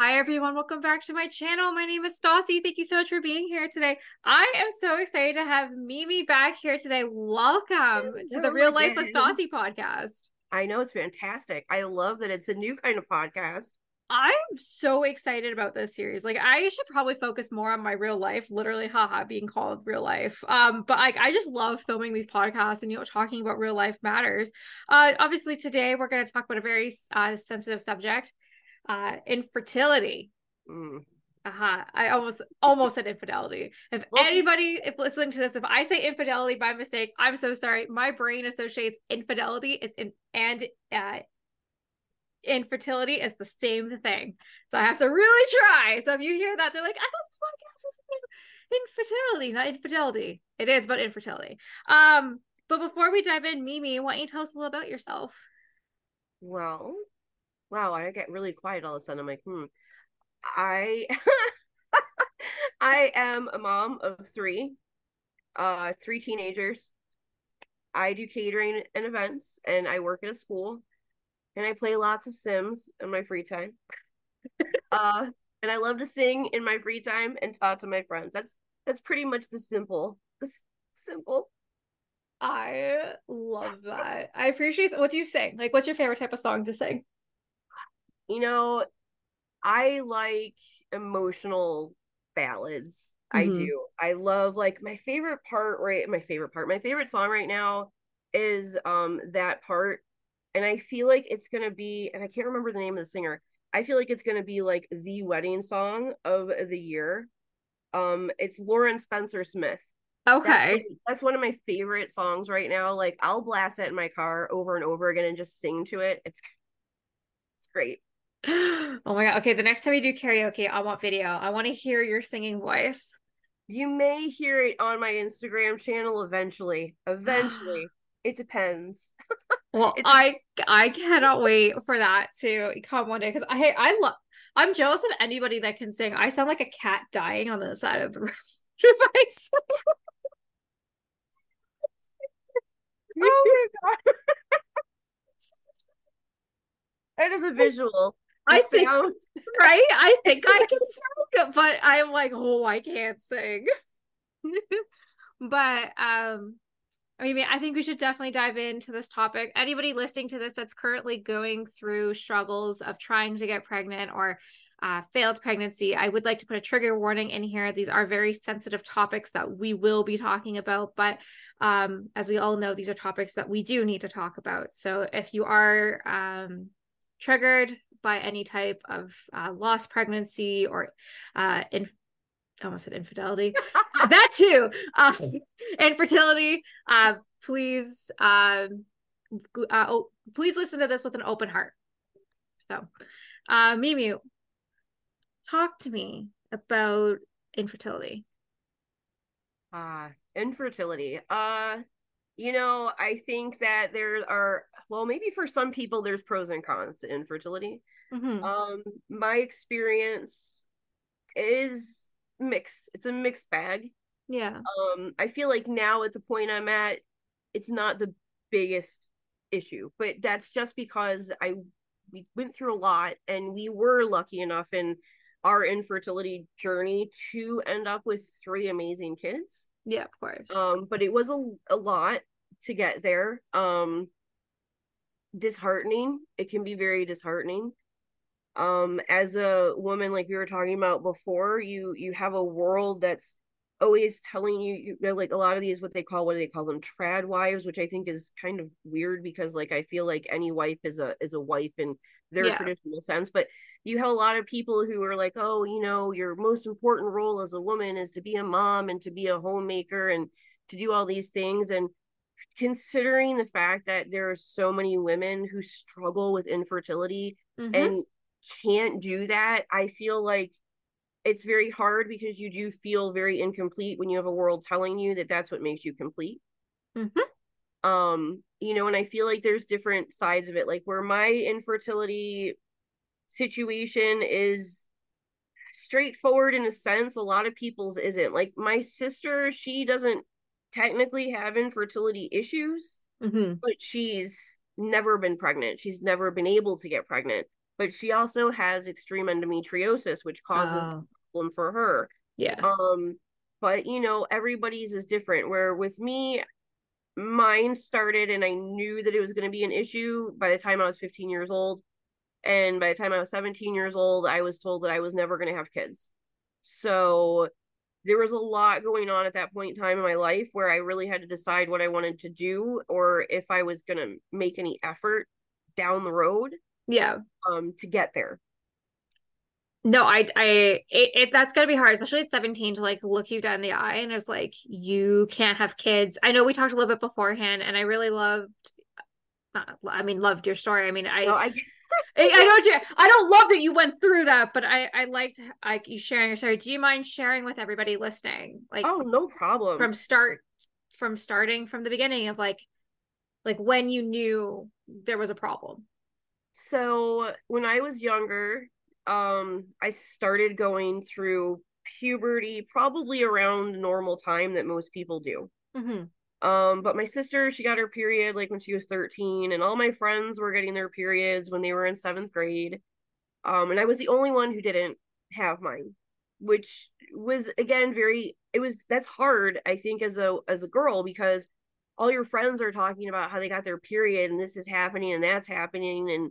Hi everyone, welcome back to my channel. My name is Stassi. Thank you so much for being here today. I am so excited to have Mimi back here today. Welcome to the Real Life with Stassi podcast. I know it's fantastic. I love that it's a new kind of podcast. I'm so excited about this series. Like I should probably focus more on my real life, literally haha being called real life. Um but like I just love filming these podcasts and you know talking about real life matters. Uh obviously today we're going to talk about a very uh, sensitive subject uh infertility. Mm. uh-huh. I almost almost said infidelity. If well, anybody if listening to this if i say infidelity by mistake i'm so sorry. My brain associates infidelity is in and uh infertility is the same thing. So i have to really try. So if you hear that they're like i thought this podcast was infertility not infidelity. It is about infertility. Um but before we dive in mimi why don't you tell us a little about yourself? Well wow, I get really quiet all of a sudden. I'm like, hmm. I I am a mom of three, uh, three teenagers. I do catering and events, and I work at a school, and I play lots of Sims in my free time. uh, and I love to sing in my free time and talk to my friends. That's that's pretty much the simple, the simple. I love that. I appreciate. What do you sing? Like, what's your favorite type of song to sing? You know, I like emotional ballads. Mm-hmm. I do. I love like my favorite part right my favorite part. My favorite song right now is um that part and I feel like it's going to be and I can't remember the name of the singer. I feel like it's going to be like the wedding song of the year. Um it's Lauren Spencer Smith. Okay. That's, that's, one of my favorite songs right now. Like I'll blast it in my car over and over again and just sing to it. It's it's great. Oh my god. Okay, the next time we do karaoke, I want video. I want to hear your singing voice. You may hear it on my Instagram channel eventually. Eventually. it depends. well, it I I cannot wait for that to come one day because I I love I'm jealous of anybody that can sing. I sound like a cat dying on the side of the device. oh my god. It is a visual. I think right. I think I can sing, but I'm like, oh, I can't sing. but um, I mean, I think we should definitely dive into this topic. Anybody listening to this that's currently going through struggles of trying to get pregnant or uh, failed pregnancy, I would like to put a trigger warning in here. These are very sensitive topics that we will be talking about, but um, as we all know, these are topics that we do need to talk about. So if you are um, triggered by any type of uh, lost pregnancy or uh, in almost said infidelity. That too. Uh, infertility uh, please um, uh, oh, please listen to this with an open heart. So uh, mimi talk to me about infertility. Uh infertility. Uh you know i think that there are well maybe for some people there's pros and cons to infertility. Mm-hmm. um my experience is mixed. It's a mixed bag. Yeah. Um i feel like now at the point i'm at it's not the biggest issue but that's just because i we went through a lot and we were lucky enough in our infertility journey to end up with three amazing kids yeah of course um but it was a, a lot to get there um disheartening. It can be very disheartening. Um, as a woman, like we were talking about before, you you have a world that's always telling you, you know, like a lot of these what they call what do they call them trad wives, which I think is kind of weird because like I feel like any wife is a is a wife in their yeah. traditional sense, but you have a lot of people who are like, oh, you know, your most important role as a woman is to be a mom and to be a homemaker and to do all these things and considering the fact that there are so many women who struggle with infertility mm-hmm. and can't do that, I feel like it's very hard because you do feel very incomplete when you have a world telling you that that's what makes you complete. Mm-hmm. Um, you know, and I feel like there's different sides of it. Like where my infertility situation is straightforward in a sense, a lot of people's isn't. Like my sister, she doesn't technically have infertility issues, mm-hmm. but she's never been pregnant. She's never been able to get pregnant. but she also has extreme endometriosis, which causes Oh, problem for her. yes. Um, but you know, everybody's is different. Where with me, mine started and I knew that it was going to be an issue by the time I was 15 years old. And by the time I was 17 years old, I was told that I was never going to have kids. So there was a lot going on at that point in time in my life where I really had to decide what I wanted to do or if I was going to make any effort down the road yeah. um to get there. No, I, I, it, it that's gonna be hard, especially at 17 to like look you down in the eye and it's like, you can't have kids. I know we talked a little bit beforehand and I really loved, not, I mean, loved your story. I mean, I, No, I I, I don't, you- I don't love that you went through that, but I, I liked like you sharing your story. Do you mind sharing with everybody listening? Like oh no problem. from start, from starting from the beginning of like, like when you knew there was a problem. so when I was younger, um, I started going through puberty probably around normal time that most people do. Mm-hmm. Um, but my sister, she got her period like when she was 13, and all my friends were getting their periods when they were in seventh grade. Um, and I was the only one who didn't have mine, which was again very it was that's hard, I think, as a as a girl because all your friends are talking about how they got their period and this is happening and that's happening. And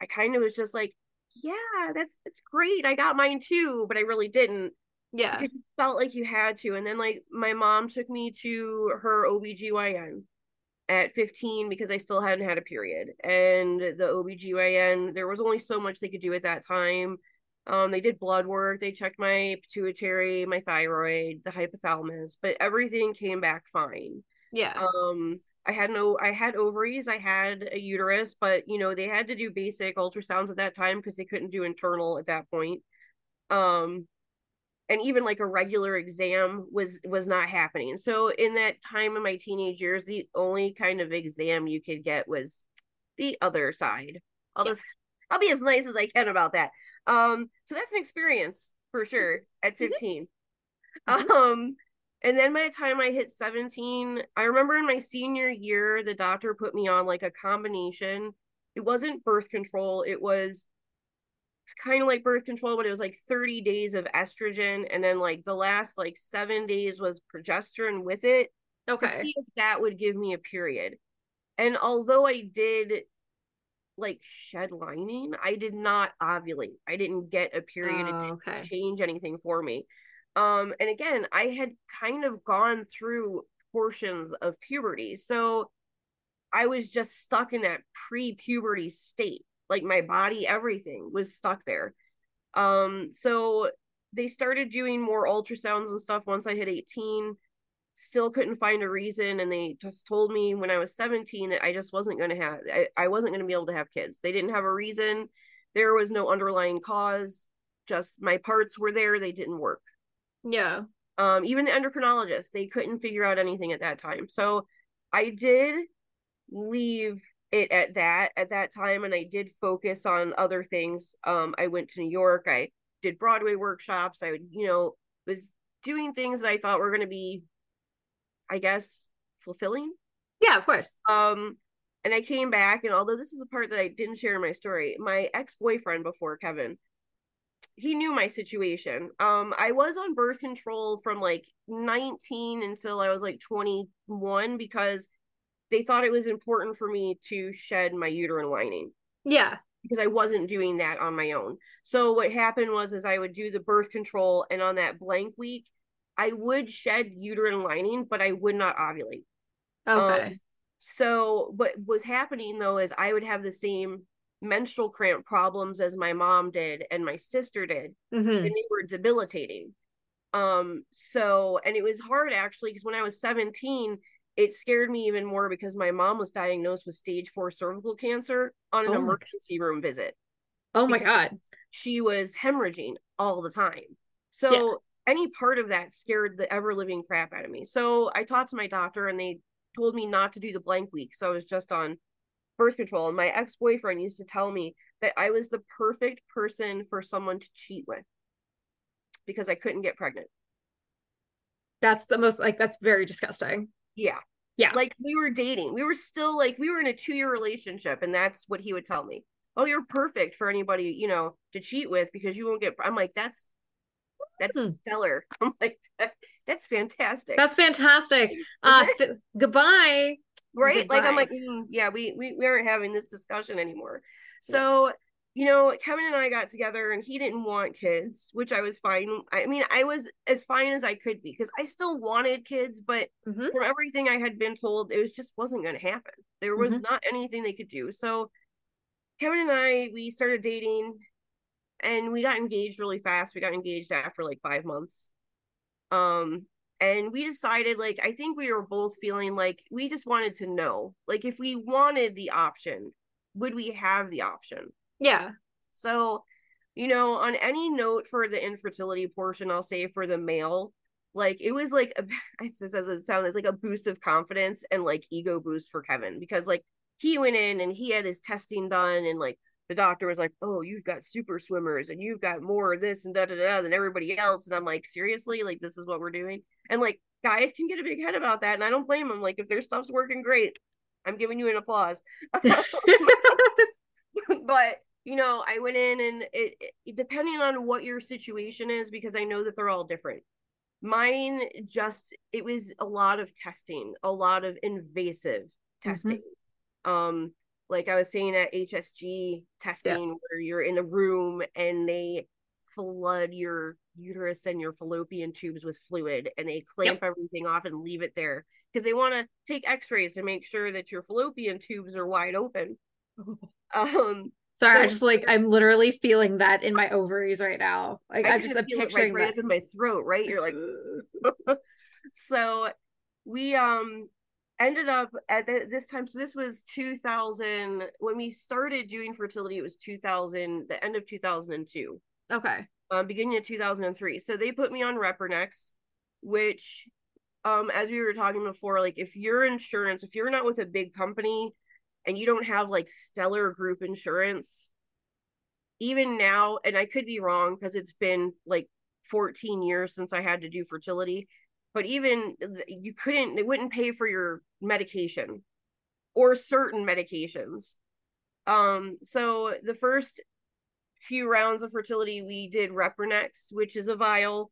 I kind of was just like, Yeah, that's that's great. I got mine too, but I really didn't Yeah. because you felt like you had to. And then like my mom took me to her OBGYN at 15 because I still hadn't had a period. And the OBGYN, there was only so much they could do at that time. Um, they did blood work, they checked my pituitary, my thyroid, the hypothalamus, but everything came back fine. Yeah. Um, I had no, I had ovaries, I had a uterus, but you know, they had to do basic ultrasounds at that time because they couldn't do internal at that point. Um, and even like a regular exam was was not happening. So in that time of my teenage years, the only kind of exam you could get was the other side. I'll Yeah. just I'll be as nice as I can about that. Um, so that's an experience for sure at 15. Mhm. Um, and then by the time I hit 17, I remember in my senior year, the doctor put me on like a combination. It wasn't birth control, it was kind of like birth control, but it was like 30 days of estrogen. And then like the last like seven days was progesterone with it Okay. to see if that would give me a period. And although I did like shed lining, I did not ovulate. I didn't get a period. It Oh, didn't okay. change anything for me. Um, and again, I had kind of gone through portions of puberty. So I was just stuck in that pre-puberty state. Like my body, everything was stuck there. Um, so they started doing more ultrasounds and stuff once I hit 18. Still couldn't find a reason, and they just told me when I was 17 that I just wasn't going to have, I, I wasn't going to be able to have kids. They didn't have a reason. There was no underlying cause. Just my parts were there. They didn't work. Yeah. Um, even the endocrinologists, they couldn't figure out anything at that time. So I did leave it at that at that time and I did focus on other things. Um, I went to New York, I did Broadway workshops, I would, you know, was doing things that I thought were gonna be, I guess, fulfilling. Yeah, of course. Um, and I came back, and although this is a part that I didn't share in my story, my ex-boyfriend before Kevin, he knew my situation. Um, I was on birth control from like 19 until I was like 21 because they thought it was important for me to shed my uterine lining Yeah. because I wasn't doing that on my own. So what happened was is I would do the birth control and on that blank week I would shed uterine lining but I would not ovulate. Okay. Um, so what was happening though is I would have the same menstrual cramp problems as my mom did and my sister did hmm and they were debilitating. Um so and it was hard actually because when I was 17 it scared me even more because my mom was diagnosed with stage 4 cervical cancer on an Oh emergency room visit. Oh my God. She was hemorrhaging all the time. So any part of that scared the ever living crap out of me. So I talked to my doctor and they told me not to do the blank week. So I was just on birth control. And my ex boyfriend used to tell me that I was the perfect person for someone to cheat with because I couldn't get pregnant. That's the most like that's very disgusting. Yeah. Yeah. Like we were dating. We were still like we were in a two year relationship, and that's what he would tell me. oh you're perfect for anybody you know to cheat with because you won't get i'm like that's that's hmm. stellar i'm like that's fantastic that's fantastic uh th- goodbye right goodbye. like i'm like mm, yeah we, we we aren't having this discussion anymore so you know, Kevin and I got together and he didn't want kids, which I was fine. I mean, I was as fine as I could be because I still wanted kids, but mm-hmm. from everything I had been told, it was just wasn't going to happen. There was mm-hmm. not anything they could do. So Kevin and I, we started dating and we got engaged really fast. We got engaged after like five months. Um, and we decided like I think we were both feeling like we just wanted to know, like if we wanted the option, would we have the option? Yeah. So, you know, on any note for the infertility portion, I'll say for the male, like it was like a, it says as it sounds like a boost of confidence and like ego boost for Kevin because like he went in and he had his testing done and like the doctor was like, "Oh, you've got super swimmers and you've got more of this and da da da than everybody else." And I'm like, "Seriously? Like this is what we're doing?" And like guys can get a big head about that, and I don't blame them. Like if their stuff's working great, I'm giving you an applause. but you know, I went in and it, it, depending on what your situation is, because I know that they're all different. Mine just it was a lot of testing, a lot of invasive mm-hmm. testing. Mm-hmm. Um, like I was saying at HSG testing, yeah. where you're in the room and they flood your uterus and your fallopian tubes with fluid and they clamp yep. everything off and leave it there because they want to take x-rays to make sure that your fallopian tubes are wide open um Sorry, so, I just like I'm literally feeling that in my ovaries right now. Like I am just picturing it, right, right up in my throat, right? You're like so we um ended up at the, this time so this was 2000 when we started doing fertility it was 2000 the end of 2002 okay. Um beginning of 2003 so they put me on repronex which um as we were talking before like if your insurance if you're not with a big company and you don't have like stellar group insurance even now and i could be wrong because it's been like 14 years since i had to do fertility but even you couldn't they wouldn't pay for your medication or certain medications um so the first few rounds of fertility we did repronex which is a vial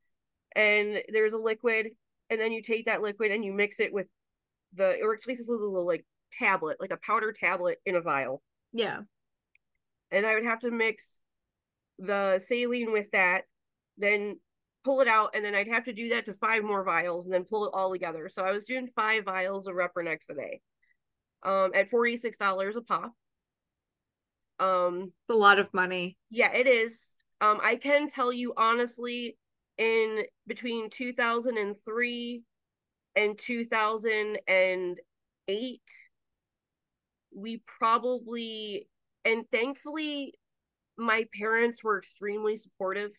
and there's a liquid and then you take that liquid and you mix it with the or at least it's a little like tablet, like a powder tablet in a vial. Yeah. And I would have to mix the saline with that, then pull it out, and then I'd have to do that to five more vials and then pull it all together. So I was doing five vials of Repronex a day. Um, at $46 a pop. Um a lot of money. Yeah, it is. Um, I can tell you honestly, in between 2003 and 2008 we probably and thankfully my parents were extremely supportive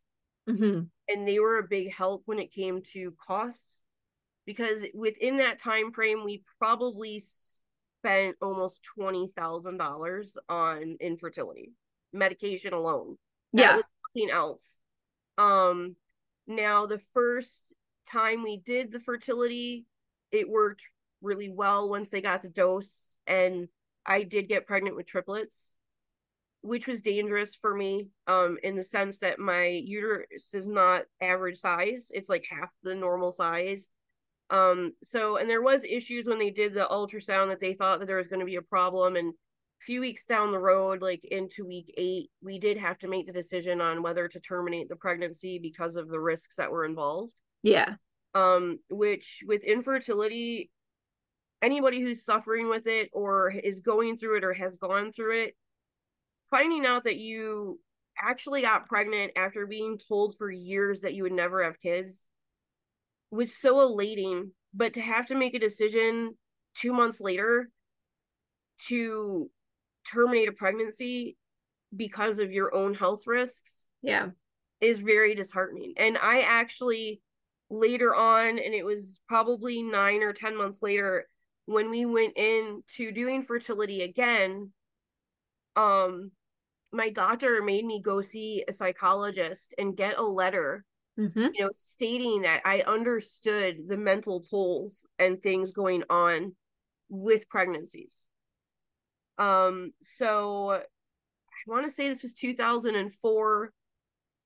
mm-hmm. and they were a big help when it came to costs because within that time frame we probably spent almost $20,000 on infertility medication alone. Yeah. nothing else. Um now the first time we did the fertility it worked really well once they got the dose and I did get pregnant with triplets, which was dangerous for me um in the sense that my uterus is not average size. It's like half the normal size. Um so and there was issues when they did the ultrasound that they thought that there was going to be a problem and a few weeks down the road like into week 8 we did have to make the decision on whether to terminate the pregnancy because of the risks that were involved. Yeah. Um which with infertility anybody who's suffering with it or is going through it or has gone through it, finding out that you actually got pregnant after being told for years that you would never have kids was so elating. But to have to make a decision two months later to terminate a pregnancy because of your own health risks yeah is very disheartening and i actually later on and it was probably 9 or 10 months later when we went into doing fertility again, um, my doctor made me go see a psychologist and get a letter, mm-hmm. you know, stating that I understood the mental tolls and things going on with pregnancies. Um, so I want to say this was 2004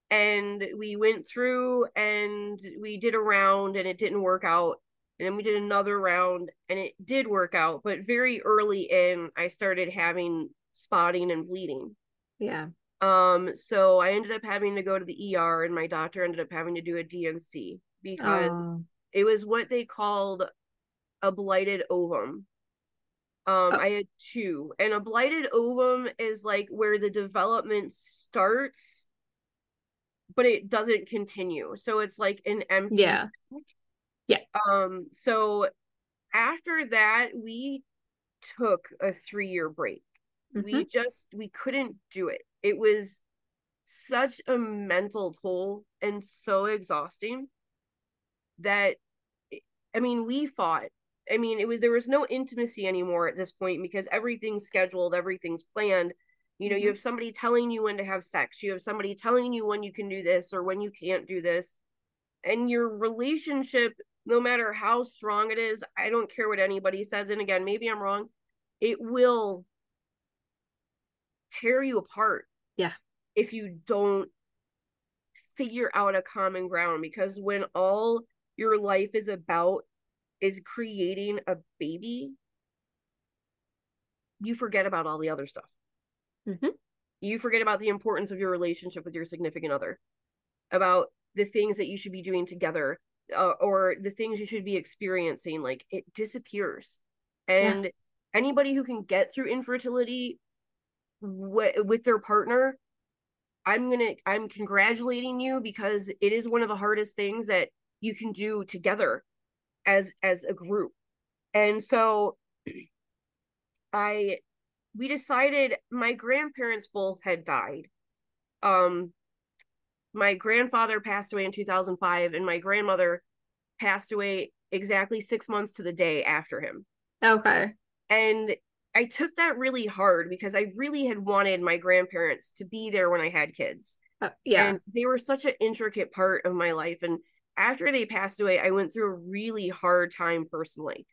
and we went through and we did a round and it didn't work out and then we did another round and it did work out but very early in i started having spotting and bleeding yeah um so i ended up having to go to the er and my doctor ended up having to do a dnc because oh. it was what they called a blighted ovum um, oh. I had two, and a blighted ovum is like where the development starts, but it doesn't continue. So it's like an empty. Yeah. Yeah. Um. So after that, we took a three year break. Mm-hmm. We just we couldn't do it. It was such a mental toll and so exhausting that I mean, we fought I mean, it was there was no intimacy anymore at this point because everything's scheduled, everything's planned. You know, mm-hmm. you have somebody telling you when to have sex, you have somebody telling you when you can do this or when you can't do this. And your relationship, no matter how strong it is, I don't care what anybody says. And again, maybe I'm wrong, it will tear you apart. Yeah. If you don't figure out a common ground, because when all your life is about is creating a baby, you forget about all the other stuff. Mm-hmm. You forget about the importance of your relationship with your significant other, about the things that you should be doing together, uh, or the things you should be experiencing. Like it disappears. And yeah. anybody who can get through infertility w- with their partner, I'm gonna, I'm congratulating you because it is one of the hardest things that you can do together as as a group. And so i we decided my grandparents both had died. Um my grandfather passed away in 2005 and my grandmother passed away exactly 6 months to the day after him. Okay. And i took that really hard because i really had wanted my grandparents to be there when i had kids uh, yeah and they were such an intricate part of my life and after they passed away, I went through a really hard time personally.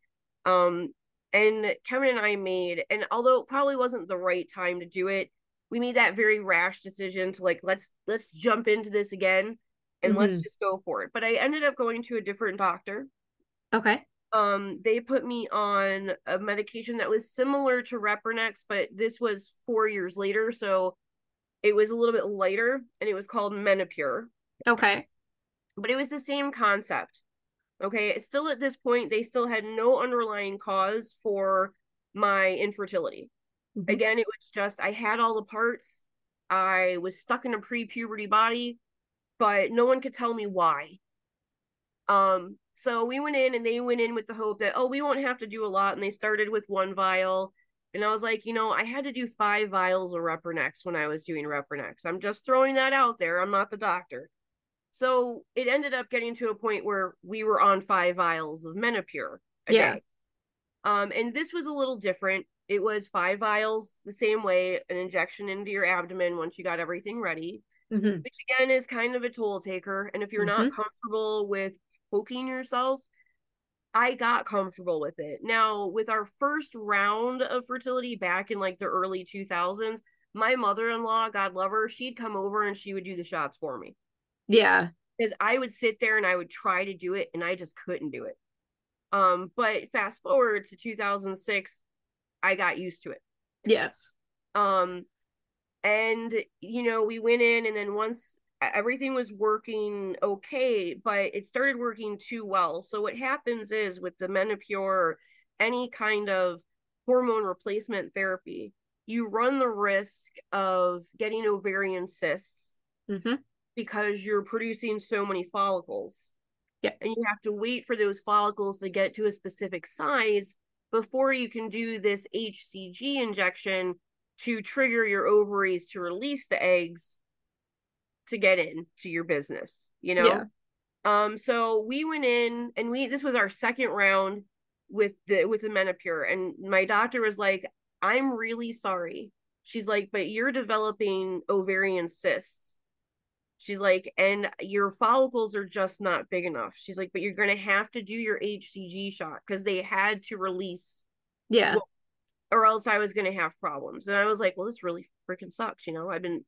Um, and Kevin and I made, and although it probably wasn't the right time to do it, we made that very rash decision to like let's let's jump into this again and mm-hmm. let's just go for it. But I ended up going to a different doctor. Okay. Um, they put me on a medication that was similar to Repronex, but this was four years later, so it was a little bit lighter, and it was called Menopur. Okay but it was the same concept. Okay, still at this point, they still had no underlying cause for my infertility. Mm-hmm. Again, it was just I had all the parts. I was stuck in a pre-puberty body, but no one could tell me why. Um, so we went in and they went in with the hope that, oh, we won't have to do a lot. And they started with one vial. And I was like, you know, I had to do five vials of Repronex when I was doing Repronex. I'm just throwing that out there. I'm not the doctor. So it ended up getting to a point where we were on five vials of Menopur. yeah. Day. Um, and this was a little different. It was five vials the same way, an injection into your abdomen once you got everything ready, mm-hmm. which again is kind of a toll taker. And if you're mm-hmm. not comfortable with poking yourself, I got comfortable with it. Now, with our first round of fertility back in like the early 2000s, my mother in law, God love her, she'd come over and she would do the shots for me. Yeah. Because I would sit there and I would try to do it and I just couldn't do it. Um, but fast forward to 2006, I got used to it. Yes. Um, and you know, we went in and then once everything was working okay, but it started working too well. So what happens is with the Menopur, any kind of hormone replacement therapy, you run the risk of getting ovarian cysts. Mm-hmm because you're producing so many follicles. Yeah. And you have to wait for those follicles to get to a specific size before you can do this HCG injection to trigger your ovaries to release the eggs to get into your business, you know? Yeah. Um so we went in and we this was our second round with the with the Menopur and my doctor was like, "I'm really sorry." She's like, "But you're developing ovarian cysts." She's like, and your follicles are just not big enough. She's like, but you're going to have to do your HCG shot because they had to release. Yeah. Well, or else I was going to have problems. And I was like, well, this really freaking sucks, you know. I've been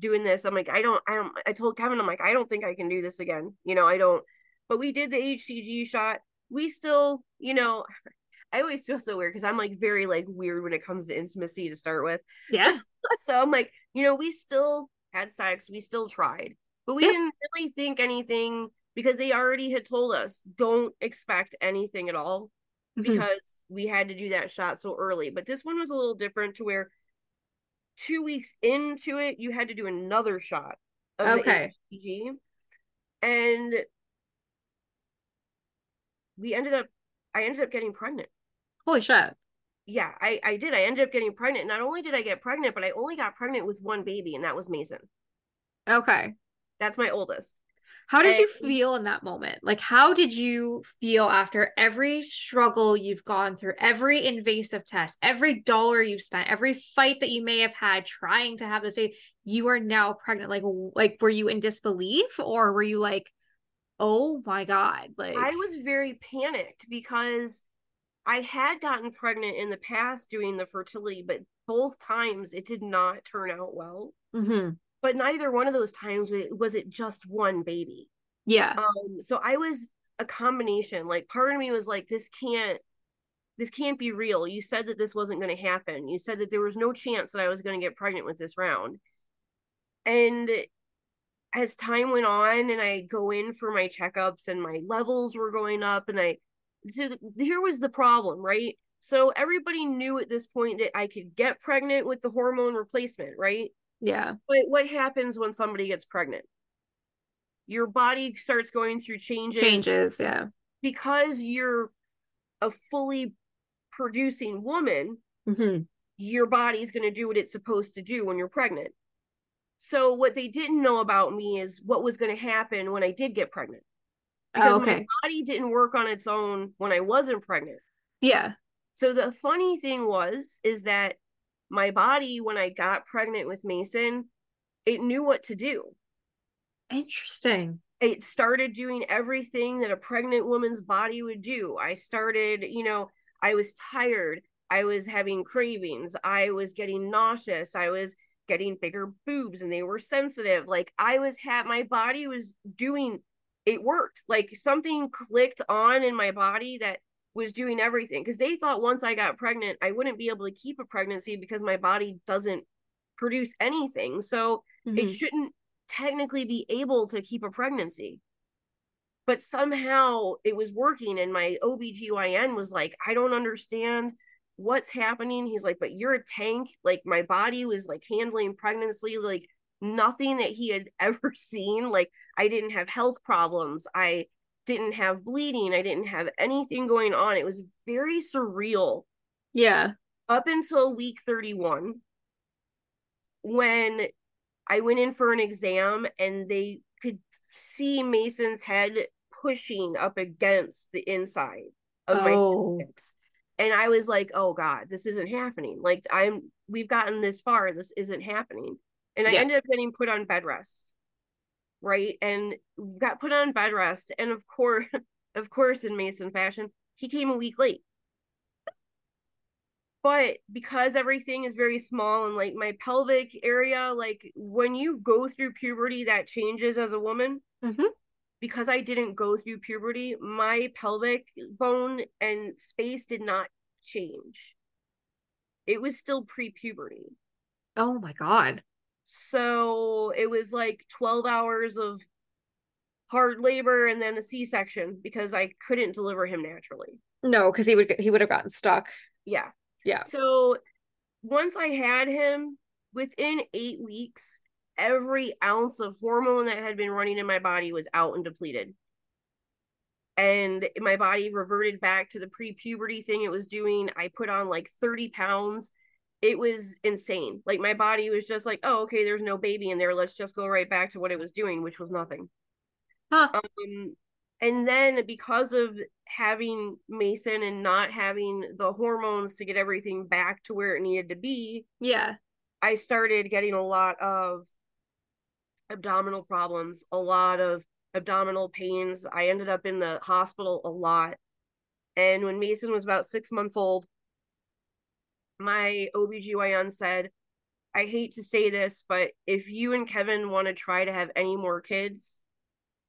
doing this. I'm like, I don't, I don't, I told Kevin, I'm like, I don't think I can do this again. You know, I don't, but we did the HCG shot. We still, you know, I always feel so weird because I'm like very like weird when it comes to intimacy to start with. Yeah. So, so I'm like, you know, we still had sex, we still tried, but we yeah. didn't really think anything because they already had told us don't expect anything at all mm-hmm. because we had to do that shot so early. But this one was a little different to where two weeks into it, you had to do another shot of okay. the HCG. And we ended up I ended up getting pregnant. Holy shit. Yeah, I, I did. I ended up getting pregnant. Not only did I get pregnant, but I only got pregnant with one baby, and that was Mason. Okay. That's my oldest. How did and, you feel in that moment? Like, how did you feel after every struggle you've gone through, every invasive test, every dollar you've spent, every fight that you may have had trying to have this baby? You are now pregnant. Like, like were you in disbelief, or were you like, oh my god? Like, I was very panicked because I had gotten pregnant in the past doing the fertility, but both times it did not turn out well. Mm-hmm but neither one of those times was it just one baby. Yeah. Um, so I was a combination. Like part of me was like, this can't this can't be real. You said that this wasn't going to happen. You said that there was no chance that I was going to get pregnant with this round. And as time went on and I go in for my checkups and my levels were going up and I so here was the problem, right? So everybody knew at this point that I could get pregnant with the hormone replacement, right? Yeah. But what happens when somebody gets pregnant? Your body starts going through changes. Changes, yeah. Because you're a fully producing woman, mm-hmm. your body's going to do what it's supposed to do when you're pregnant. So what they didn't know about me is what was going to happen when I did get pregnant. Because oh, okay. my body didn't work on its own when I wasn't pregnant. Yeah. So the funny thing was is that my body when I got pregnant with Mason, it knew what to do. Interesting. It started doing everything that a pregnant woman's body would do. I started, you know, I was tired. I was having cravings. I was getting nauseous. I was getting bigger boobs and they were sensitive. Like I was had my body was doing it worked. Like something clicked on in my body that was doing everything because they thought once I got pregnant, I wouldn't be able to keep a pregnancy because my body doesn't produce anything. So mm-hmm. it shouldn't technically be able to keep a pregnancy. But somehow it was working, and my OBGYN was like, I don't understand what's happening. He's like, but you're a tank. Like, my body was like handling pregnancy, like nothing that he had ever seen. Like, I didn't have health problems. I didn't have bleeding. I didn't have anything going on. It was very surreal. Yeah. Up until week 31, when I went in for an exam and they could see Mason's head pushing up against the inside of oh. my cervix. And I was like, oh God, this isn't happening. Like I'm we've gotten this far. This isn't happening. And I ended up getting put on bed rest right? And got put on bed rest. And of course, of course, in Mason fashion, he came a week late. But because everything is very small and like my pelvic area, like when you go through puberty, that changes as a woman. Mm-hmm. Because I didn't go through puberty, my pelvic bone and space did not change. It was still pre puberty. Oh my God. So it was like 12 hours of hard labor and then a C-section because I couldn't deliver him naturally. No, because he would he would have gotten stuck. Yeah. Yeah. So once I had him, within eight weeks, every ounce of hormone that had been running in my body was out and depleted. And my body reverted back to the pre puberty thing it was doing. I put on like 30 pounds it was insane. Like my body was just like, oh, okay, there's no baby in there. Let's just go right back to what it was doing, which was nothing. Huh. Um, and then because of having Mason and not having the hormones to get everything back to where it needed to be, yeah, I started getting a lot of abdominal problems, a lot of abdominal pains. I ended up in the hospital a lot. And when Mason was about six months old, my OBGYN said, I hate to say this, but if you and Kevin want to try to have any more kids,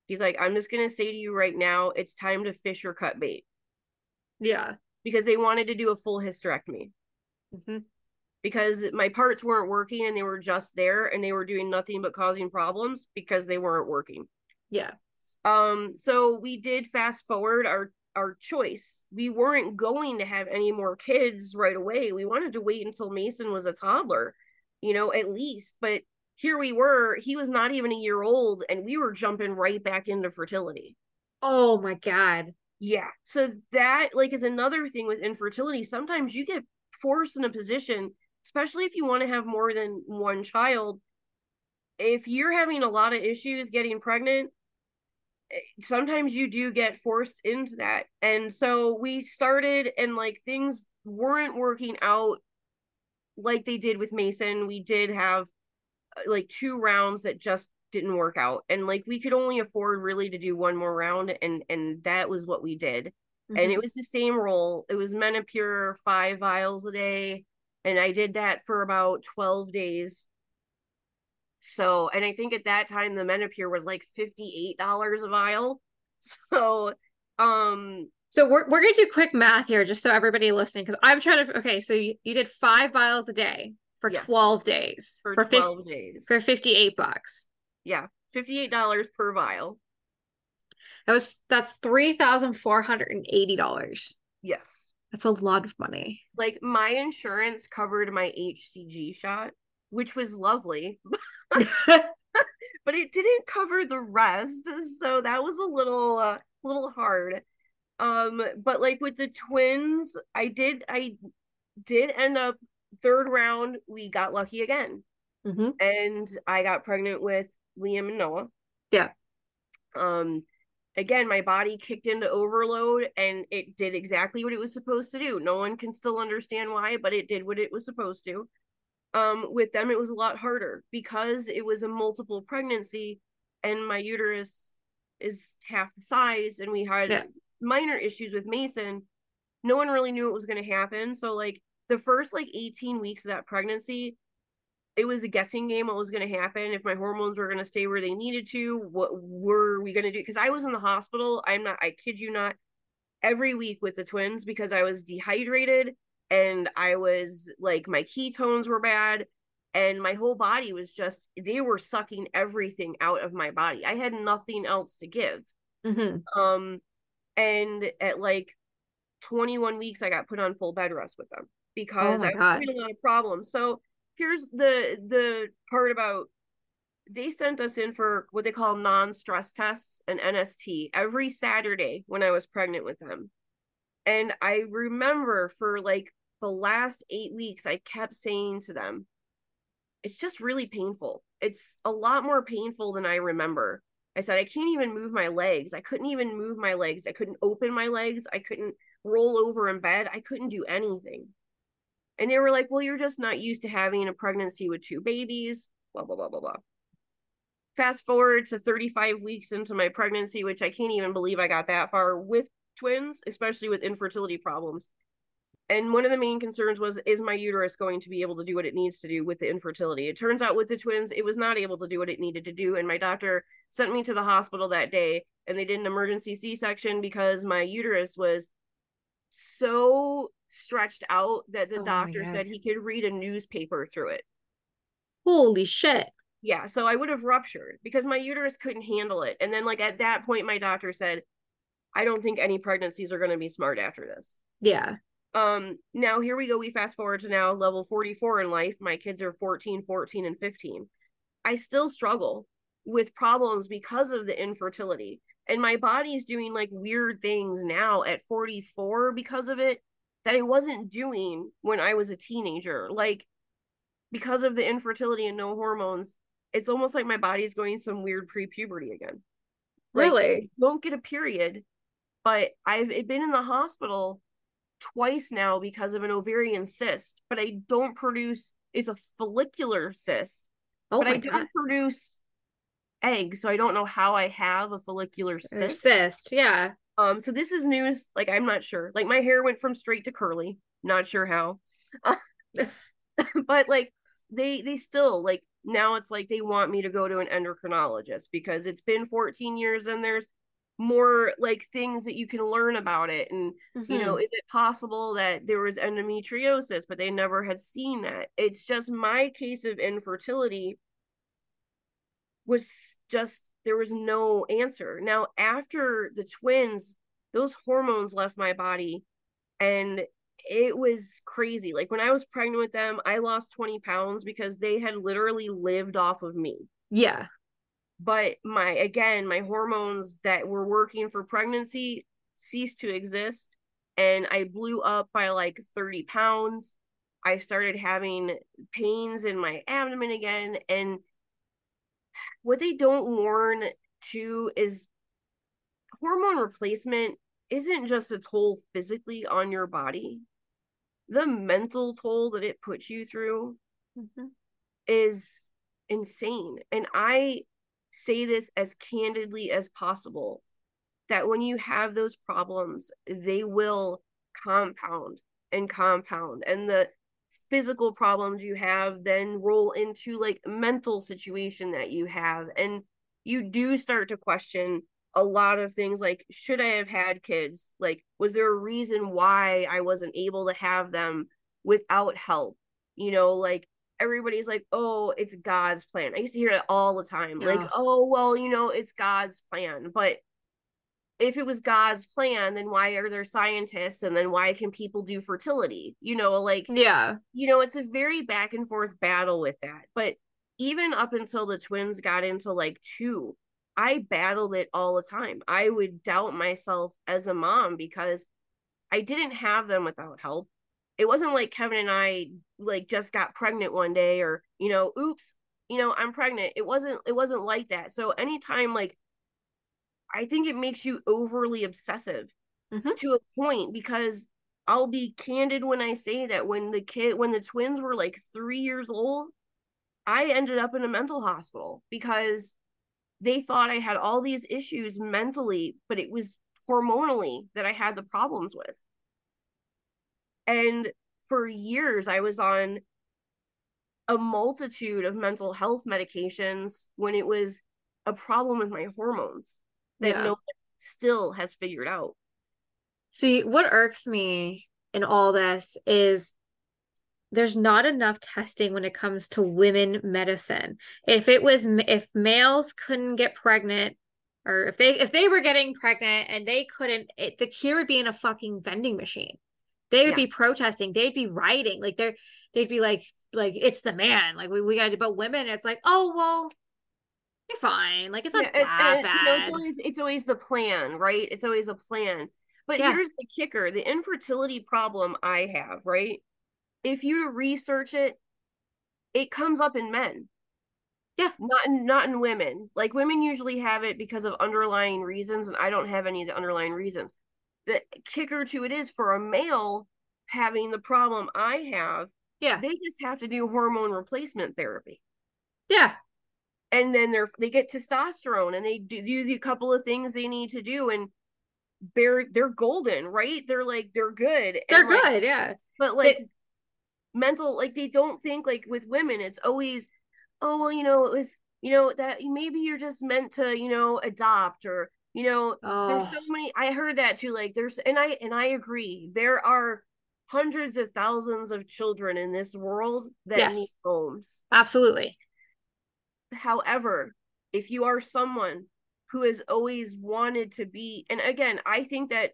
he's like, I'm just gonna say to you right now, it's time to fish or cut bait. Yeah. Because they wanted to do a full hysterectomy. Mm-hmm. Because my parts weren't working and they were just there and they were doing nothing but causing problems because they weren't working. Yeah. Um, so we did fast forward our our choice. We weren't going to have any more kids right away. We wanted to wait until Mason was a toddler, you know, at least. But here we were, he was not even a year old, and we were jumping right back into fertility. Oh my God. Yeah. So that like is another thing with infertility. Sometimes you get forced in a position, especially if you want to have more than one child. If you're having a lot of issues getting pregnant, sometimes you do get forced into that. And so we started and like things weren't working out like they did with Mason. We did have uh, like two rounds that just didn't work out and like we could only afford really to do one more round and and that was what we did mm-hmm. and it was the same role it was menopur five vials a day and i did that for about 12 days so, and I think at that time the Menopur was like $58 a vial. So, um, so we're, we're going to do quick math here just so everybody listening because I'm trying to okay so you, you did five vials a day for yes. 12 days for, for 12 fi- days. for 58 bucks. Yeah $58 per vial that was that's $3,480 yes. That's a lot of money. Like my insurance covered my HCG shot which was lovely. But it didn't cover the rest so that was a little uh, little hard. Um but like with the twins i did i did end up third round we got lucky again. Mm-hmm. and i got pregnant with liam and noah. Yeah. Um again my body kicked into overload and it did exactly what it was supposed to do. No one can still understand why but it did what it was supposed to um with them it was a lot harder because it was a multiple pregnancy and my uterus is half the size and we had yeah. minor issues with mason. No one really knew what was going to happen. So like the first like 18 weeks of that pregnancy it was a guessing game what was going to happen if my hormones were going to stay where they needed to what were we going to do? Because i was in the hospital i'm not i kid you not every week with the twins because i was dehydrated and I was like my ketones were bad and my whole body was just they were sucking everything out of my body. I had nothing else to give. Mm-hmm. Um and at like 21 weeks I got put on full bed rest with them because oh I was having a lot of problems. So here's the the part about they sent us in for what they call non-stress tests and NST every Saturday when I was pregnant with them. And I remember for like the last eight weeks, I kept saying to them, it's just really painful. It's a lot more painful than I remember. I said, I can't even move my legs. I couldn't even move my legs. I couldn't open my legs. I couldn't roll over in bed. I couldn't do anything. And they were like, Well, you're just not used to having a pregnancy with two babies, blah, blah, blah, blah, blah. Fast forward to 35 weeks into my pregnancy, which I can't even believe I got that far with twins, especially with infertility problems and one of the main concerns was is my uterus going to be able to do what it needs to do with the infertility? It turns out with the twins it was not able to do what it needed to do and my doctor sent me to the hospital that day and they did an emergency c-section because my uterus was so stretched out that the oh doctor said he could read a newspaper through it. Holy shit. Yeah so i would have ruptured because my uterus couldn't handle it and then like at that point my doctor said i don't think any pregnancies are going to be smart after this. Yeah um now here we go we fast forward to now level 44 in life. My kids are 14 14 and 15 i still struggle with problems because of the infertility and my body's doing like weird things now at 44 because of it that I wasn't doing when I was a teenager. Like because of the infertility and no hormones it's almost like my body's going some weird pre-puberty again. Like, really? won't get a period but I've been in the hospital twice now because of an ovarian cyst, but I don't produce is a follicular cyst. Oh but I God. don't produce eggs, so I don't know how I have a follicular cyst. Cyst, yeah. Um, so this is news. Like I'm not sure. Like my hair went from straight to curly. Not sure how. but like they they still like now it's like they want me to go to an endocrinologist because it's been 14 years and there's more like things that you can learn about it and mm-hmm. you know mm-hmm. is it possible that there was endometriosis but they never had seen that it's just my case of infertility was just there was no answer now after the twins those hormones left my body and it was crazy like when i was pregnant with them i lost 20 pounds because they had literally lived off of me yeah but my again my hormones that were working for pregnancy ceased to exist and i blew up by like 30 pounds i started having pains in my abdomen again and what they don't warn too is hormone replacement isn't just a toll physically on your body the mental toll that it puts you through mm-hmm. is insane and i say this as candidly as possible that when you have those problems, they will compound and compound. And the physical problems you have then roll into like mental situation that you have. And you do start to question a lot of things like should I have had kids? Like, was there a reason why I wasn't able to have them without help? You know, like everybody's like, oh, it's God's plan. I used to hear it all the time. Yeah. Like, oh, well, you know, it's God's plan. But if it was God's plan, then why are there scientists? And then why can people do fertility? You know, like, yeah, you know, it's a very back and forth battle with that. But even up until the twins got into like two, I battled it all the time. I would doubt myself as a mom because I didn't have them without help it wasn't like Kevin and I like just got pregnant one day or you know oops you know I'm pregnant. It wasn't it wasn't like that. So anytime like I think it makes you overly obsessive mm-hmm. to a point because I'll be candid when I say that when the kid when the twins were like 3 years old I ended up in a mental hospital because they thought I had all these issues mentally but it was hormonally that I had the problems with. And for years, I was on a multitude of mental health medications when it was a problem with my hormones that yeah. no one still has figured out. See, what irks me in all this is there's not enough testing when it comes to women medicine. If it was if males couldn't get pregnant or if they if they were getting pregnant and they couldn't it, the cure would be in a fucking vending machine they would yeah. be protesting. They'd be writing like they're they'd be like like it's the man. Like we, we gotta but women it's like oh well you're fine. Like it's not yeah, that it's, bad know, it's always it's always the plan right? It's always a plan. But yeah. here's the kicker. The infertility problem i have right? If you research it it comes up in men. Yeah. Not in, not in women. Like women usually have it because of underlying reasons and i don't have any of the underlying reasons the kicker to it is for a male having the problem I have, yeah, they just have to do hormone replacement therapy. Yeah. And then they're they get testosterone and they do, do the couple of things they need to do and they're they're golden, right? They're like they're good. They're like, good, yeah. But like they, mental like they don't think like with women it's always oh well you know it was you know that maybe you're just meant to you know adopt or you know oh. there's so many i heard that too like there's and i and i agree there are hundreds of thousands of children in this world that yes. need homes absolutely however if you are someone who has always wanted to be and again i think that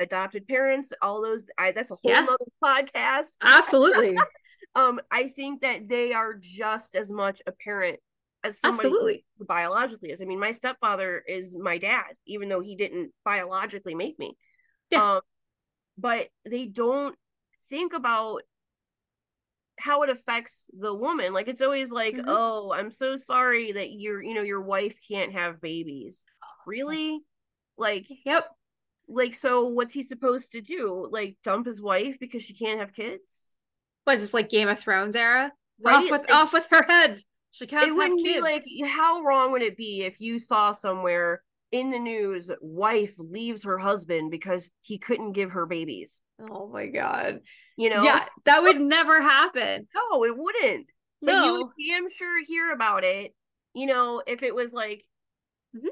adopted parents all those I, that's a whole yeah. other podcast absolutely um i think that they are just as much a parent as Absolutely. biologically is. I mean, my stepfather is my dad, even though he didn't biologically make me. Yeah. Um, but they don't think about how it affects the woman. Like it's always like, mm-hmm. oh, I'm so sorry that your, you know, your wife can't have babies. Really? Like, yep. Like, so what's he supposed to do? Like, dump his wife because she can't have kids? What is this like Game of Thrones era? Right? Off with like, off with her head. She can't it wouldn't kids. be like how wrong would it be if you saw somewhere in the news wife leaves her husband because he couldn't give her babies. Oh my god. You know? Yeah, that would never happen. No, it wouldn't. But No. you would damn sure hear about it. You know, if it was like, Mhm.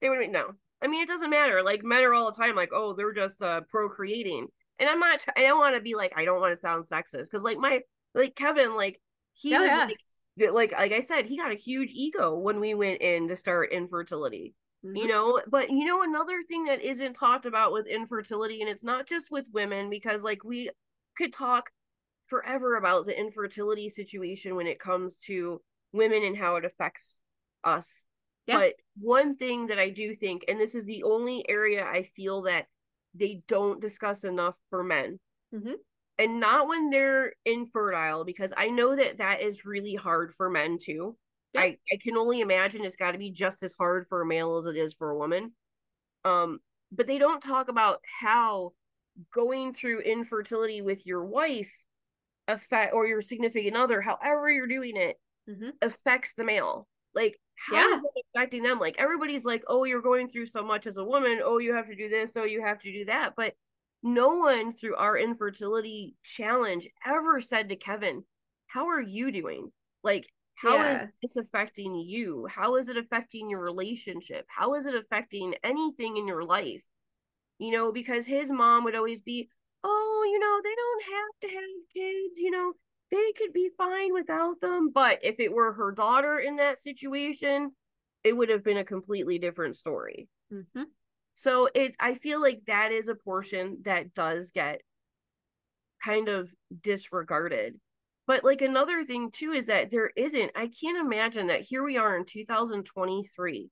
they would no. I mean, it doesn't matter. Like men are all the time like, oh, they're just uh procreating, and I'm not. I don't want to be like, I don't want to sound sexist because like my like Kevin, like he Oh, was yeah. like, that- like like I said, he got a huge ego when we went in to start infertility you Mhm. know but you know another thing that isn't talked about with infertility and it's not just with women because like we could talk forever about the infertility situation when it comes to women and how it affects us Yeah. but one thing that i do think and this is the only area i feel that they don't discuss enough for men Mhm. And not when they're infertile because i know that that is really hard for men too Yeah. I, I can only imagine it's got to be just as hard for a male as it is for a woman. Um, but they don't talk about how going through infertility with your wife affect or your significant other, however you're doing it, Mhm. affects the male. Like, how Yeah. is that affecting them? Like everybody's like, oh, you're going through so much as a woman. Oh, you have to do this. Oh, you have to do that. But no one through our infertility challenge ever said to Kevin, how are you doing? Like, how is Yeah. this affecting you? How is it affecting your relationship? How is it affecting anything in your life? You know, because his mom would always be, oh, you know, they don't have to have kids, you know, they could be fine without them. But if it were her daughter in that situation, it would have been a completely different story. Mhm. So it I feel like that is a portion that does get kind of disregarded. But like another thing too is that there isn't I can't imagine that here we are in 2023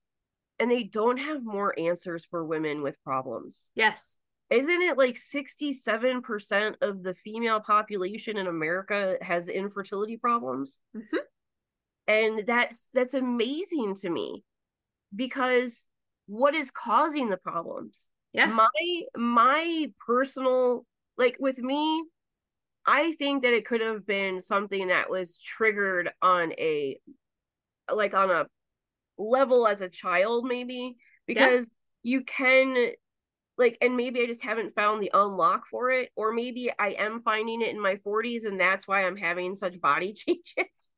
and they don't have more answers for women with problems. Yes. Isn't it like 67% of the female population in America has infertility problems? Mhm. And that's that's amazing to me because what is causing the problems? Yeah. My my personal like with me I think that it could have been something that was triggered on a like on a level as a child maybe because you can like and maybe I just haven't found the unlock for it or maybe I am finding it in my 40s and that's why I'm having such body changes.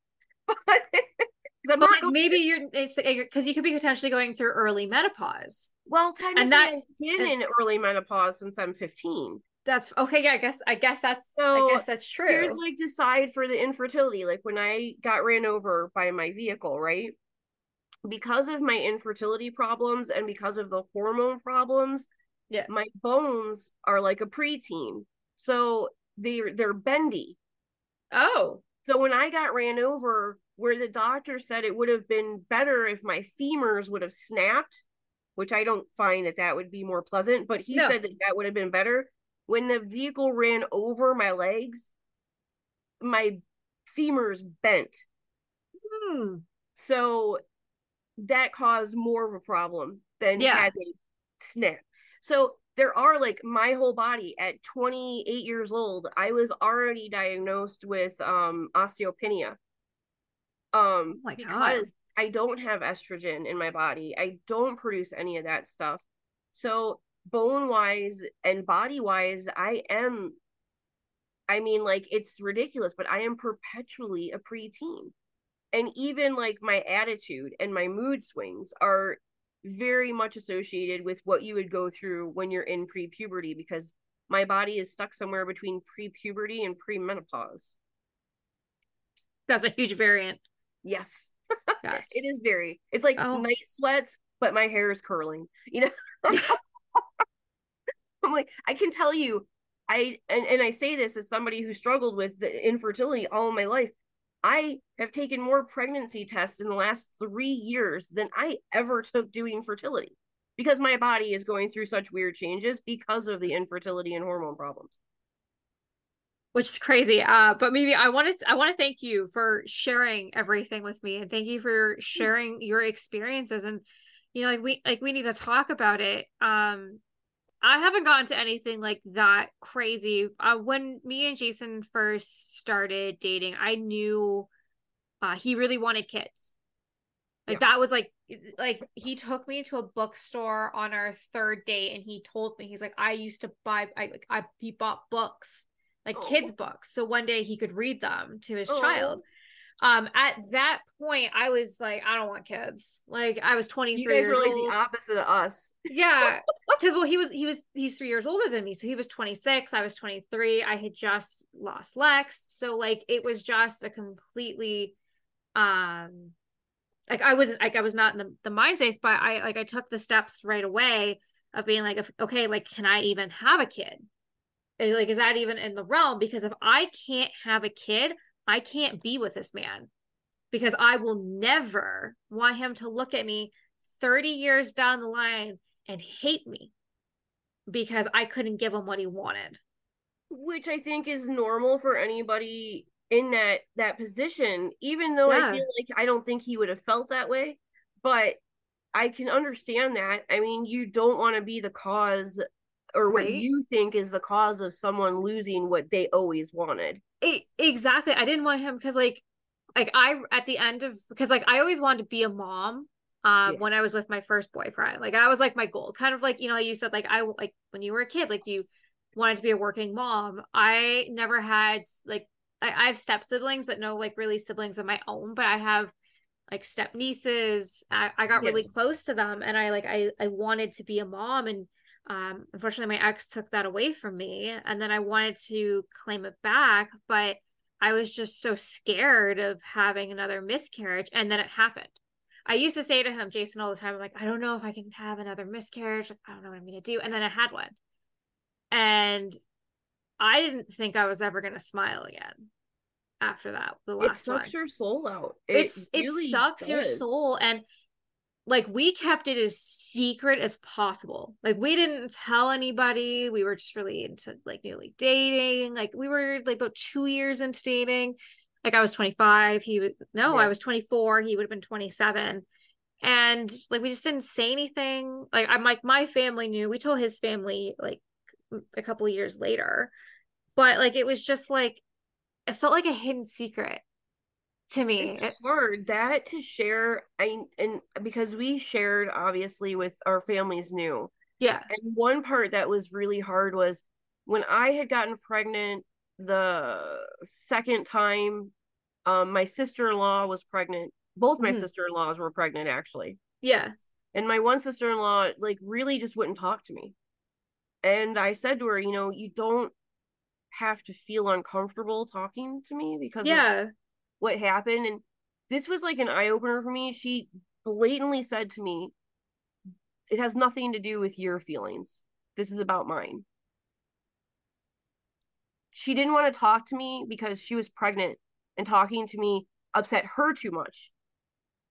but 'cause I'm But not going maybe you're eh, because eh, you could be potentially going through early menopause. well technically that- I've been and- in early menopause since I'm 15. That's okay. Yeah, I guess I guess that's So, I guess that's true. Here's like the side for the infertility. Like when I got ran over by my vehicle, right? Because of my infertility problems and because of the hormone problems, Yeah. my bones are like a preteen. So they're they're bendy. oh, So when I got ran over, where the doctor said it would have been better if my femurs would have snapped, which I don't find that that would be more pleasant, but he No. said that that would have been better. When the vehicle ran over my legs, my femurs bent. hmm. So that caused more of a problem than Yeah. had they snapped. So there are like my whole body at 28 years old, I was already diagnosed with um osteopenia. Um Oh my God. because I don't have estrogen in my body. I don't produce any of that stuff. So bone wise and body wise, I am I mean like it's ridiculous, but I am perpetually a preteen and even like my attitude and my mood swings are very much associated with what you would go through when you're in pre-puberty because my body is stuck somewhere between pre-puberty and pre-menopause that's a huge variant. Yes. Yes, it is very it's like Oh. night sweats but my hair is curling you know? I'm like i can tell you i and, and i say this as somebody who struggled with the infertility all my life i have taken more pregnancy tests in the last three years than i ever took doing fertility because my body is going through such weird changes because of the infertility and hormone problems which is crazy. Uh, but maybe I wanted I want to thank you for sharing everything with me, and thank you for sharing your experiences. And you know, like we like we need to talk about it. Um, I haven't gotten to anything like that crazy. Uh, when me and Jason first started dating, I knew uh, he really wanted kids. Like that was like like he took me to a bookstore on our third date, and he told me he's like, I used to buy I like I he bought books like Oh. kids books so one day he could read them to his Oh. child. Um at that point i was like i don't want kids. Like i was 23 you guys years old the opposite of us. Yeah because well he was he was he's three years older than me so he was 26 i was 23 i had just lost lex so like it was just a completely um like i wasn't like i was not in the, the mind space but i like i took the steps right away of being like okay like can i even have a kid like is that even in the realm because if i can't have a kid I can't be with this man because I will never want him to look at me 30 years down the line and hate me because I couldn't give him what he wanted. Which I think is normal for anybody in that that position even though yeah. I feel like I don't think he would have felt that way, but I can understand that. I mean, you don't want to be the cause or what right? you think is the cause of someone losing what they always wanted. It, exactly. I didn't want him because like like I at the end of because like I always wanted to be a mom um yeah. when I was with my first boyfriend. Like I was like my goal. Kind of like, you know, you said like I like when you were a kid, like you wanted to be a working mom. I never had like I, I have step siblings, but no like really siblings of my own. But I have like step nieces. I, I got yeah. really close to them and I like I I wanted to be a mom and um, unfortunately, my ex took that away from me, and then I wanted to claim it back, but I was just so scared of having another miscarriage, and then it happened. I used to say to him, Jason, all the time, I'm like, I don't know if I can have another miscarriage. I don't know what I'm going to do. And then I had one. And I didn't think I was ever going to smile again after that. The last it sucks one. your soul out. It it's really it sucks does. your soul. And like we kept it as secret as possible. Like we didn't tell anybody. We were just really into like newly dating. Like we were like about two years into dating. Like I was 25. He was no, yeah. I was 24. He would have been 27. And like we just didn't say anything. Like I'm like my family knew. We told his family like a couple years later. But like it was just like it felt like a hidden secret to me it's hard that to share i and because we shared obviously with our families knew yeah. And one part that was really hard was when i had gotten pregnant the second time um my sister-in-law was pregnant. Both my mm-hmm. sister-in-laws were pregnant actually. Yeah. And my one sister-in-law like really just wouldn't talk to me. And i said to her you know you don't have to feel uncomfortable talking to me because yeah what happened and this was like an eye opener for me. She blatantly said to me it has nothing to do with your feelings. This is about mine. She didn't want to talk to me because she was pregnant and talking to me upset her too much.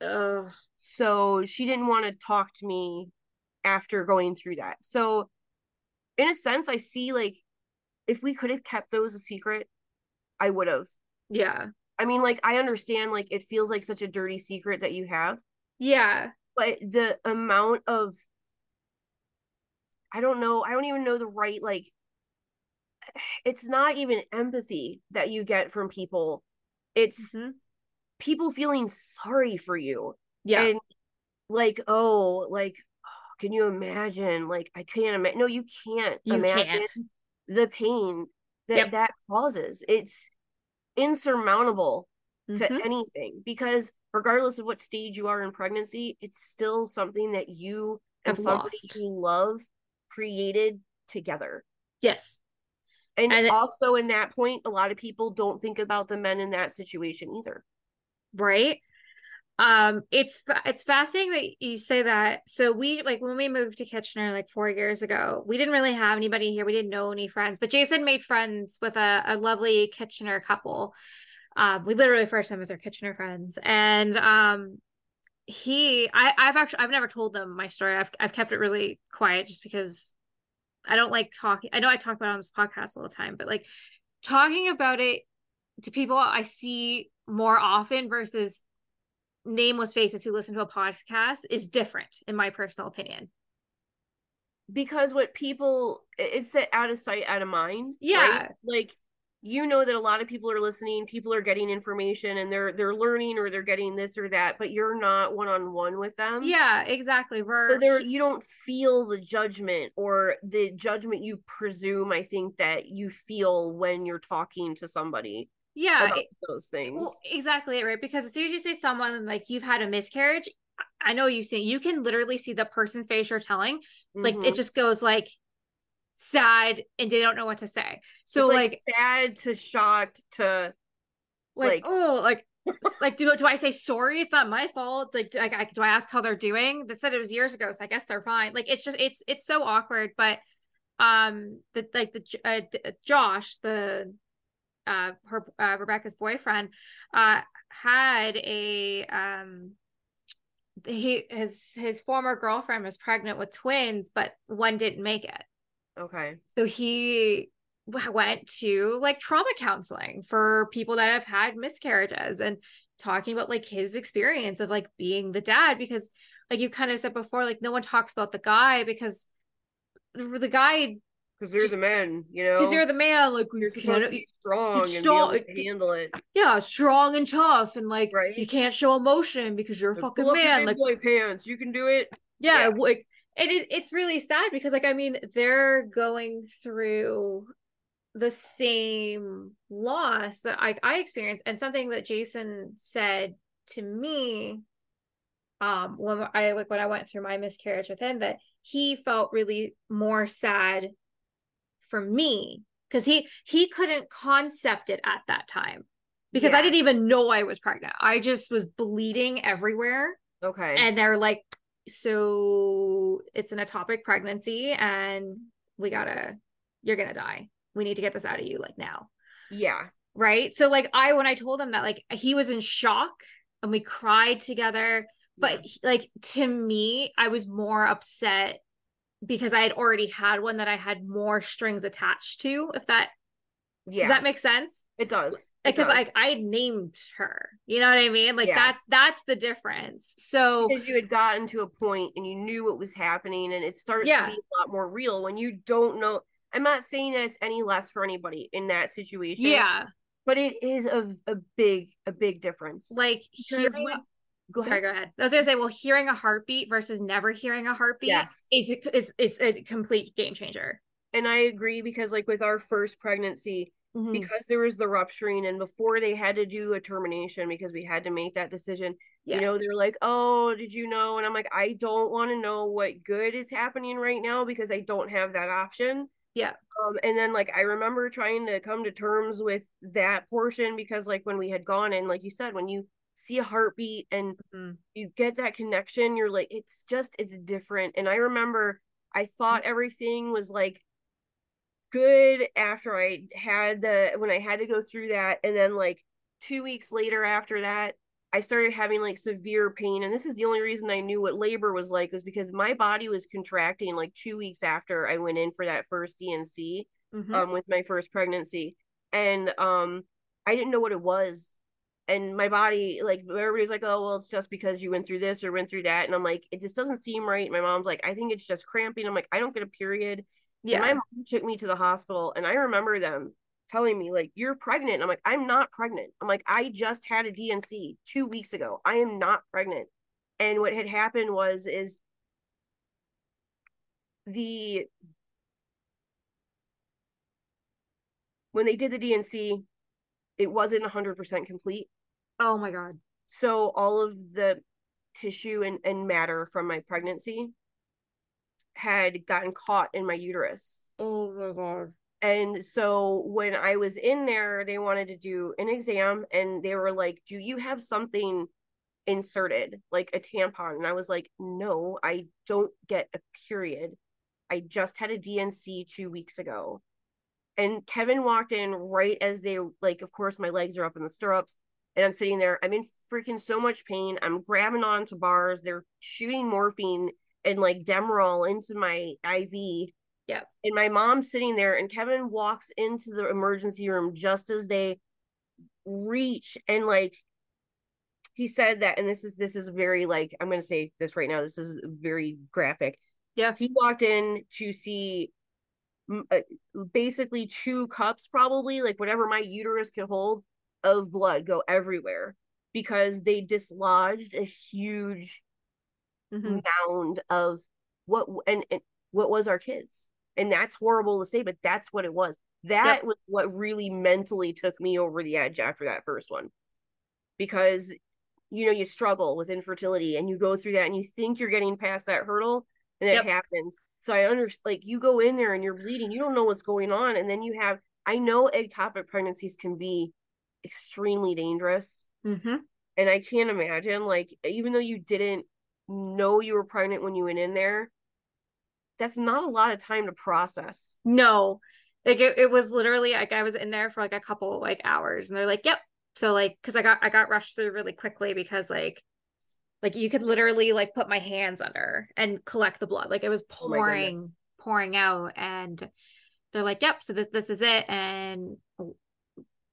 Ugh. so she didn't want to talk to me after going through that. So in a sense i see like if we could have kept those a secret i would have yeah I mean, like, I understand, like, it feels like such a dirty secret that you have. Yeah. But the amount of, I don't know, I don't even know the right, like, it's not even empathy that you get from people. It's mm-hmm. people feeling sorry for you. Yeah. And, like, oh, like, can you imagine? Like, I can't imagine. No, you can't you imagine can't. the pain that yep. that causes. It's, insurmountable mm-hmm. to anything because regardless of what stage you are in pregnancy, it's still something that you and I've somebody lost. you love created together. Yes. And, and also in that point, a lot of people don't think about the men in that situation either. Right um it's it's fascinating that you say that. So we like when we moved to kitchener like four years ago we didn't really have anybody here. We didn't know any friends but jason made friends with a, a lovely kitchener couple. Um we literally first time as our kitchener friends. And um he i i've actually i've never told them my story. I've, I've kept it really quiet just because i don't like talking i know i talk about it on this podcast all the time but like talking about it to people i see more often versus nameless faces who listen to a podcast is different in my personal opinion. Because what people it's out of sight out of mind yeah. Right? like you know that a lot of people are listening people are getting information and they're they're learning or they're getting this or that but you're not one-on-one with them. Yeah exactly. We're so there you don't feel the judgment or the judgment you presume i think that you feel when you're talking to somebody yeah it- those things. Well, exactly right. Because as soon as you say someone like you've had a miscarriage, I know you've seen you can literally see the person's face you're telling. Like Mhm. it just goes like sad and they don't know what to say. So It's, like sad to shocked to like, like- oh like like do, do I say sorry? It's not my fault. Like do I, do I ask how they're doing? That said it was years ago, so I guess they're fine. Like it's just it's it's so awkward. But um the like the uh, Josh the uh her uh, Rebecca's boyfriend uh had a um he his his former girlfriend was pregnant with twins but one didn't make it okay. so he went to like trauma counseling for people that have had miscarriages and talking about like his experience of like being the dad because like you kind of said before like no one talks about the guy because the guy Because they're Just- the men, you know. because you're the man like you're you supposed can't to be strong it's and be able to handle it. yeah strong and tough and like Right. you can't show emotion because you're a Like, fucking pull up your man like boy pants. You can do it. yeah, Yeah. like it is it's really sad because like i mean they're going through the same loss that i i experienced and something that jason said to me um when i like when i went through my miscarriage with him that he felt really more sad for me because he he couldn't concept it at that time. Because i didn't even know i was pregnant. I just was bleeding everywhere. Okay. and they're like so it's an ectopic pregnancy and we gotta you're gonna die. We need to get this out of you like now. Yeah. right? So like i when i told him that like he was in shock and we cried together but he- like to me i was more upset because i had already had one that i had more strings attached to if that yeah. does that make sense it does. Because like i named her you know what i mean like Yeah. that's that's the difference so because you had gotten to a point and you knew what was happening and it starts Yeah. to be a lot more real when you don't know i'm not saying that it's any less for anybody in that situation yeah but it is a, a big a big difference like Because hearing with- go sorry go ahead i was gonna say well hearing a heartbeat versus never hearing a heartbeat yes is is is a complete game changer and i agree because like with our first pregnancy Mhm. because there was the rupturing and before they had to do a termination because we had to make that decision Yeah. you know they're like oh did you know and i'm like i don't want to know what good is happening right now because i don't have that option Yeah. um and then like i remember trying to come to terms with that portion because like when we had gone and like you said when you see a heartbeat and Mhm. you get that connection you're like it's just it's different. And i remember i thought everything was like good after i had the when i had to go through that. And then like two weeks later after that i started having like severe pain. And this is the only reason i knew what labor was like was because my body was contracting like two weeks after i went in for that first dnc Mhm. um with my first pregnancy. And um i didn't know what it was and my body like everybody's like oh well it's just because you went through this or went through that and i'm like it just doesn't seem right. My mom's like i think it's just cramping. I'm like i don't get a period. Yeah and my mom took me to the hospital and i remember them telling me like you're pregnant. I'm like i'm not pregnant. I'm like i just had a dnc two weeks ago. I am not pregnant. And what had happened was is the when they did the dnc it wasn't 100% complete oh my god so all of the tissue and, and matter from my pregnancy had gotten caught in my uterus oh my god and so when I was in there, they wanted to do an exam and they were like, Do you have something inserted, like a tampon? And I was like, No, I don't get a period. I just had a DNC two weeks ago. And Kevin walked in right as they, like, of course, my legs are up in the stirrups and I'm sitting there. I'm in freaking so much pain. I'm grabbing onto bars. They're shooting morphine and like Demerol into my IV Yeah. and my mom's sitting there and kevin walks into the emergency room just as they reach and like he said that and this is this is very like i'm gonna say this right now this is very graphic Yeah. he walked in to see uh, basically two cups probably like whatever my uterus could hold of blood go everywhere because they dislodged a huge Mhm. mound of what and, and what was our kids and that's horrible to say but that's what it was That Yep. was what really mentally took me over the edge after that first one. Because you know, you struggle with infertility and you go through that and you think you're getting past that hurdle and it Yep. happens. So I understand like you go in there and you're bleeding, you don't know what's going on. And then you have I know ectopic pregnancies can be extremely dangerous. Mm-hmm. And I can't imagine, like, even though you didn't know you were pregnant when you went in there, that's not a lot of time to process. No, like it, it was literally like I was in there for like a couple like hours and they're like, yep. So like, cause I got, I got rushed through really quickly because like, like you could literally like put my hands under and collect the blood. Like it was Oh pouring, goodness. pouring out and they're like, yep. So this, this is it. And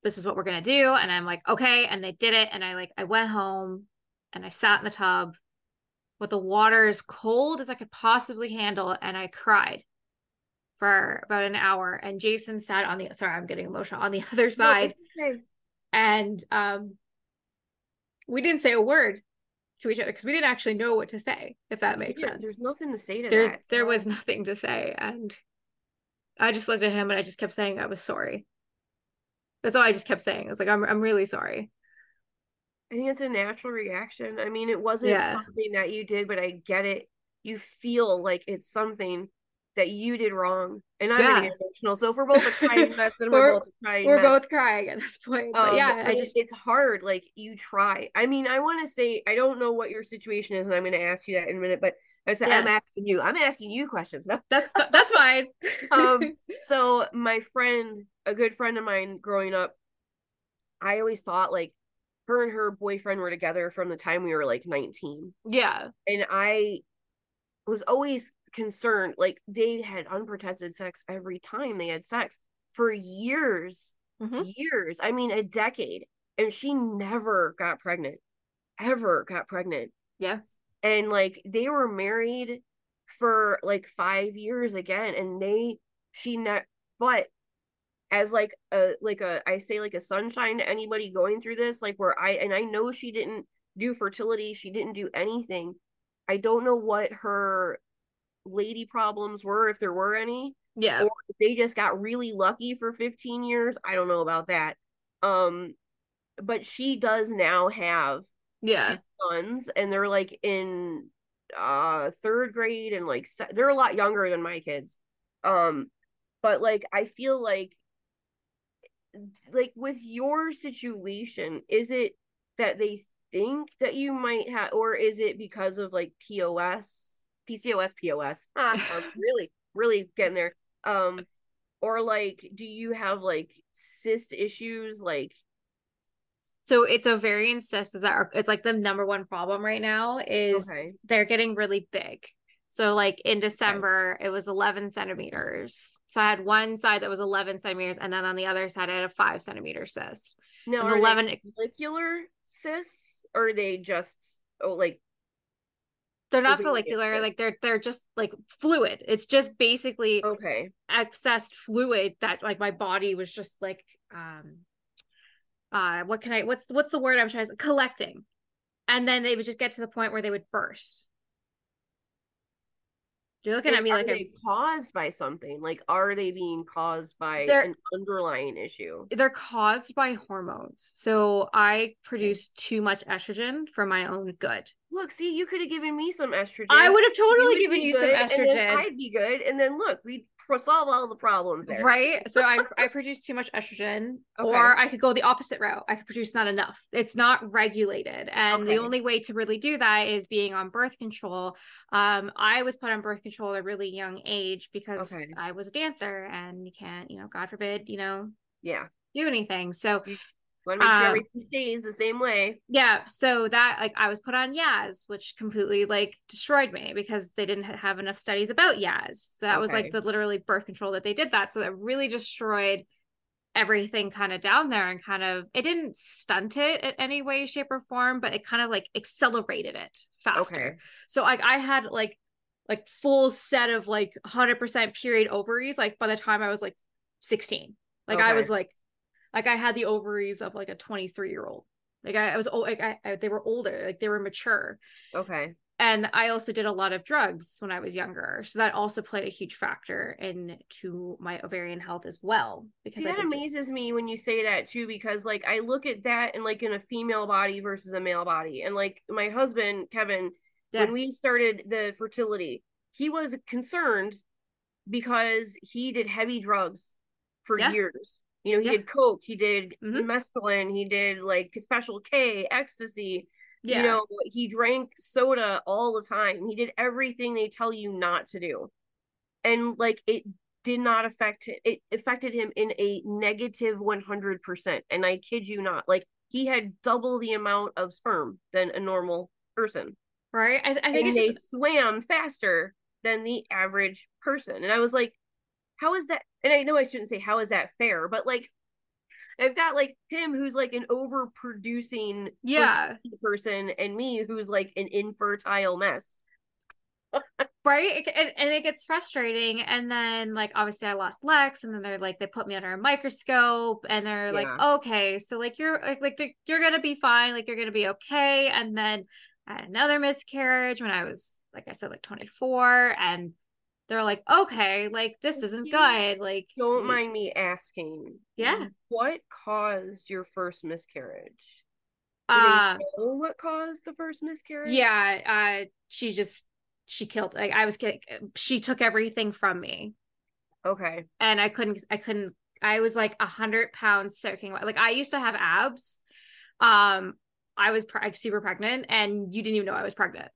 this is what we're going to do. And I'm like, okay. And they did it. And I like, I went home and I sat in the tub with the water as cold as I could possibly handle. And I cried for about an hour. And Jason sat on the, sorry, I'm getting emotional on the other side. okay. And um, we didn't say a word to each other because we didn't actually know what to say, if that makes Yeah, sense. There's nothing to say to There, that. there was nothing to say. And I just looked at him and I just kept saying I was sorry. That's all I just kept saying. I was like, I'm, I'm really sorry. I think it's a natural reaction. I mean, it wasn't Yeah. something that you did, but I get it. You feel like it's something that you did wrong. And I'm Yeah. emotional. So if we're both a crying mess, then We're- we're both crying We're mess. both crying at this point. But Um, yeah, I just, it's hard. Like you try. I mean, I want to say I don't know what your situation is, and I'm going to ask you that in a minute. But I said I'm asking you. I'm asking you questions. No. that's, that's fine. Um. so my friend, a good friend of mine, growing up, I always thought like her and her boyfriend were together from the time we were like 19, yeah. and I was always concerned. Like they had unprotected sex every time they had sex for years Mhm. years. I mean, a decade. And she never got pregnant, ever got pregnant. Yeah. And like they were married for like five years again. And they, she not, but as like a, like a, I say like a sunshine to anybody going through this, like where I, and I know she didn't do fertility, she didn't do anything. I don't know what her lady problems were, if there were any Yeah. or they just got really lucky for 15 years i don't know about that um but she does now have Yeah. sons and they're like in uh third grade and like they're a lot younger than my kids um but like i feel like like with your situation is it that they think that you might have or is it because of like pos pcos pos ah, really really getting there. Um or like do you have like cyst issues? Like So it's ovarian cysts that are, it's like the number one problem right now is okay. they're getting really big. So like in December, it was 11 centimeters. So I had one side that was 11 centimeters, and then on the other side, I had a five centimeter cyst. No, are 11 they follicular cysts or are they just oh like They're not follicular, like they're they're just like fluid. It's just basically okay excess fluid that like my body was just like um uh what can I what's what's the word I'm trying to say? collecting. And then they would just get to the point where they would burst. You're looking And at me are like they caused by something like are they being caused by They're- an underlying issue they're caused by hormones. So I produce too much estrogen for my own good. look see you could have given me some estrogen I would have totally would given you some good, and then estrogen. i'd be good and then look pro- solve all the problems there Right. So I I produce too much estrogen, Okay. or I could go the opposite route. I could produce not enough. It's not regulated, and Okay. the only way to really do that is being on birth control. Um, I was put on birth control at a really young age because Okay. I was a dancer, and you can't, you know, God forbid, you know, yeah do anything. So want to make sure Um, everything stays the same way. yeah so that like i was put on yaz which completely like destroyed me because they didn't have enough studies about yaz. So that was like the literally birth control that they did that. So that really destroyed everything kind of down there and kind of it didn't stunt it in any way shape or form but it kind of like accelerated it faster. Okay. so like i had like like full set of like 100% period ovaries like by the time i was like 16 like i was like like i had the ovaries of like a 23 year old like I, I was old like I, I they were older like they were mature okay and I also did a lot of drugs when I was younger, so that also played a huge factor into my ovarian health as well. Because See, that amazes me when you say that too, because like I look at that and like in a female body versus a male body, and like my husband Kevin, yeah. when we started the fertility, he was concerned because he did heavy drugs for yeah. years. You know, he yeah. did coke, he did mm-hmm. mescaline, he did like special K, ecstasy yeah. You know, he drank soda all the time. He did everything they tell you not to do. And like it did not affect it. It affected him in a negative 100%. And I kid you not, like he had double the amount of sperm than a normal person. Right. I, I think they just... swam faster than the average person. And I was like, how is that? And I know I shouldn't say how is that fair, but like I've got like him who's like an overproducing yeah person and me who's like an infertile mess. right and, and it gets frustrating and then like obviously i lost lex and then they're like they put me under a microscope and they're yeah. like okay so like you're like, like you're gonna be fine like you're gonna be okay and then i had another miscarriage when i was like i said like 24 and they're like, okay, like this isn't good. Like, don't mind me asking. Yeah. What caused your first miscarriage? Do uh, know what caused the first miscarriage? Yeah. Uh, she just she killed. Like I was. She took everything from me. Okay. And I couldn't. I couldn't. I was like a hundred pounds soaking wet. Like I used to have abs. Um, I was pre- super pregnant, and you didn't even know I was pregnant.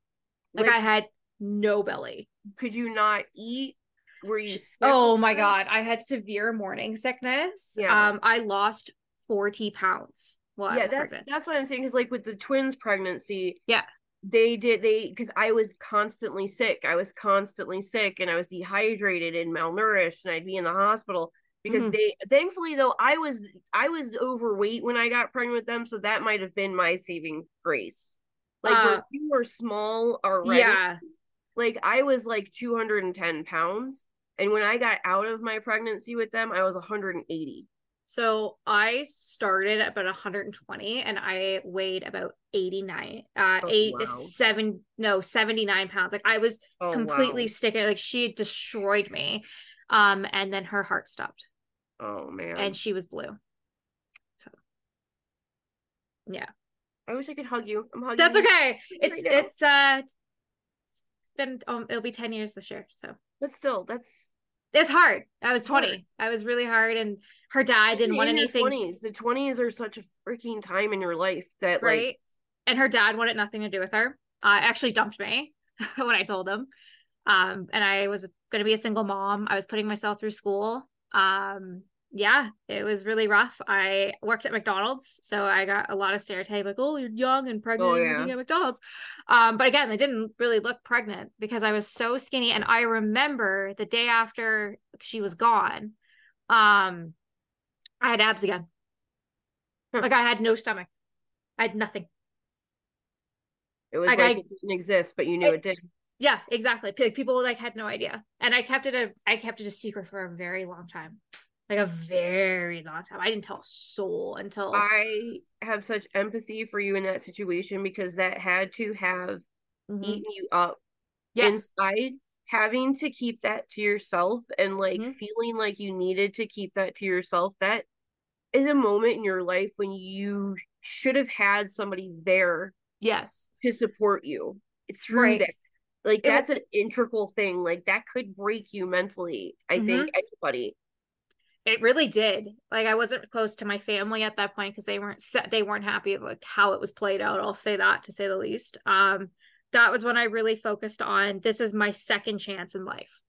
Like, like I had no belly. Could you not eat? Were you Oh my god, I had severe morning sickness. Yeah. Um, I lost 40 pounds while yeah, that's, pregnant. That's what I'm saying. Cause like with the twins pregnancy, yeah, they did they because I was constantly sick. I was constantly sick and I was dehydrated and malnourished and I'd be in the hospital because mm-hmm. they thankfully though I was I was overweight when I got pregnant with them, so that might have been my saving grace. Like uh, you were small already, yeah like I was like 210 pounds. And when I got out of my pregnancy with them, I was 180. So I started at about 120 and I weighed about 89, uh, oh, eight, wow. seven, no, 79 pounds. Like I was oh, completely wow. sticking, like she destroyed me. Um, and then her heart stopped. Oh man. And she was blue. So yeah. I wish I could hug you. I'm hugging. That's okay. It's it's uh been um it'll be 10 years this year so. But still that's it's hard. I was 20 hard. i was really hard and her dad didn't want anything 20s the 20s are such a freaking time in your life that right? Like... and her dad wanted nothing to do with her. Uh actually dumped me when i told him. Um and i was going to be a single mom. I was putting myself through school. Um yeah, it was really rough. I worked at McDonald's, so I got a lot of stereotype like, "Oh, you're young and pregnant oh, yeah. at McDonald's." Um, but again, I didn't really look pregnant because I was so skinny. And I remember the day after she was gone, um, I had abs again. Like I had no stomach. I had nothing. It was like, like I, it didn't exist, but you knew it, it did. Yeah, exactly. People like had no idea, and I kept it a I kept it a secret for a very long time like a very long time. I didn't tell a soul until I have such empathy for you in that situation because that had to have mm-hmm. eaten you up yes. inside. Having to keep that to yourself and like mm-hmm. feeling like you needed to keep that to yourself, that is a moment in your life when you should have had somebody there. Yes. To support you through right. that. Like that's was- an integral thing. Like that could break you mentally. I mm-hmm. think anybody it really did. Like i wasn't close to my family at that point because they weren't set they weren't happy with how it was played out i'll say that to say the least. Um that was when i really focused on this is my second chance in life.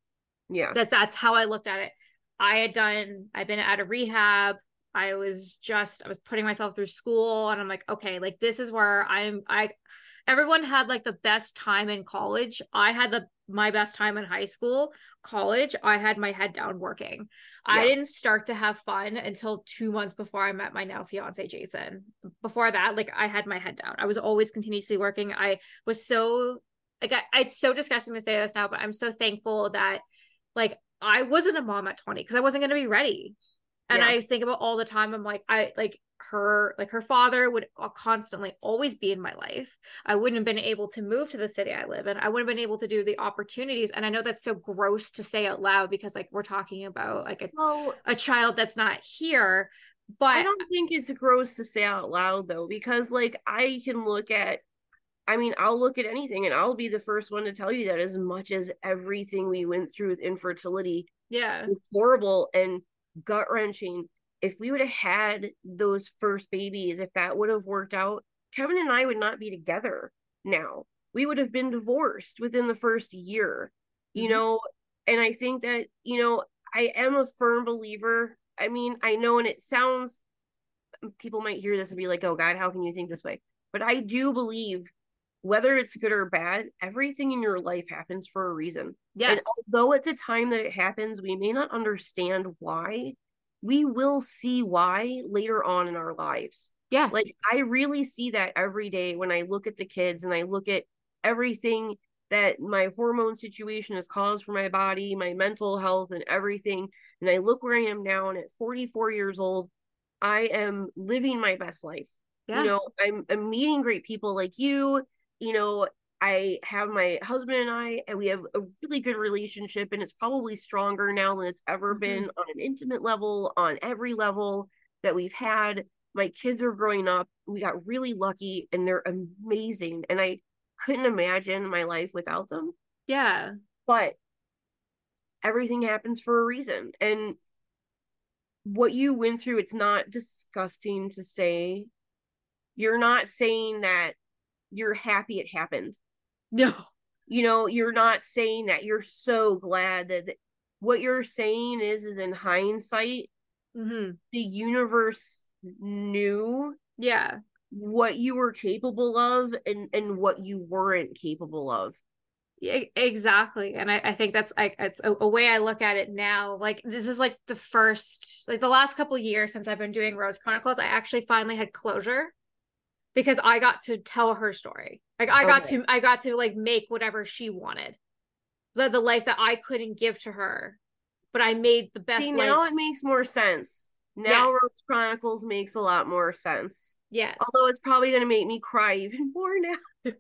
Yeah. That that's how i looked at it. I had done i've been out of rehab. I was just i was putting myself through school and i'm like okay like this is where i'm i everyone had like the best time in college i had the my best time in high school, college, I had my head down working. Yeah. I didn't start to have fun until two months before I met my now fiance, Jason. Before that, like I had my head down. I was always continuously working. I was so like I, it's so disgusting to say this now, but I'm so thankful that like I wasn't a mom at 20 because I wasn't going to be ready. And Yeah. I think about all the time. I'm like, I like her, like her father would constantly always be in my life. I wouldn't have been able to move to the city I live in. I wouldn't have been able to do the opportunities. And I know that's so gross to say out loud because like we're talking about like a, Well, a child that's not here. But I don't think it's gross to say out loud though, because like I can look at, I mean, I'll look at anything and I'll be the first one to tell you that as much as everything we went through with infertility yeah, was horrible and gut wrenching, if we would have had those first babies, if that would have worked out, Kevin and I would not be together now. We would have been divorced within the first year, you Mhm. know, and I think that, you know, I am a firm believer. I mean, I know, and it sounds, people might hear this and be like, oh God, how can you think this way? But I do believe, whether it's good or bad, everything in your life happens for a reason. yes, And although at the time that it happens, we may not understand why, we will see why later on in our lives. yes, Like, I really see that every day when I look at the kids and I look at everything that my hormone situation has caused for my body, my mental health, and everything. And I look where I am now, and at 44 years old, I am living my best life. yeah, You know, I'm, I'm meeting great people like you. You know, I have my husband and I, and we have a really good relationship, and it's probably stronger now than it's ever Mhm. been on an intimate level, on every level that we've had. My kids are growing up. We got really lucky, and they're amazing. And I couldn't imagine my life without them. yeah, But everything happens for a reason. And what you went through, it's not disgusting to say. You're not saying that you're happy it happened. no, You know, you're not saying that. You're so glad that that- what you're saying is is in hindsight, hmm the universe knew yeah, what you were capable of and and what you weren't capable of. Exactly. And I, I think that's like it's a, a way i look at it now. Like this is like the first like the last couple years since i've been doing rose chronicles i actually finally had closure because i got to tell her story like i got Okay. to i got to like make whatever she wanted the, the life that i couldn't give to her but i made the best See, life now it makes more sense. Now Yes. Rose Chronicles makes a lot more sense. yes Although it's probably gonna make me cry even more now.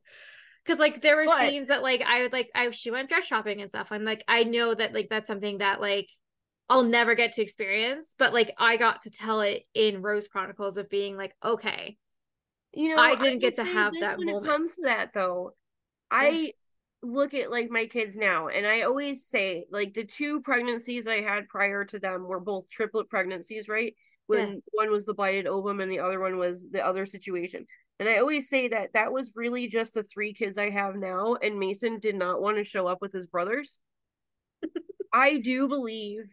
because like there were But- scenes that like I would like I she went dress shopping and stuff and like I know that like that's something that like I'll never get to experience but like I got to tell it in Rose Chronicles of being like okay You know, I didn't get to have that when moment. it comes to that though. I look at like my kids now and I always say like the two pregnancies I had prior to them were both triplet pregnancies, right? When Yeah. one was the blighted ovum and the other one was the other situation. And I always say that that was really just the three kids I have now and Mason did not want to show up with his brothers. I do believe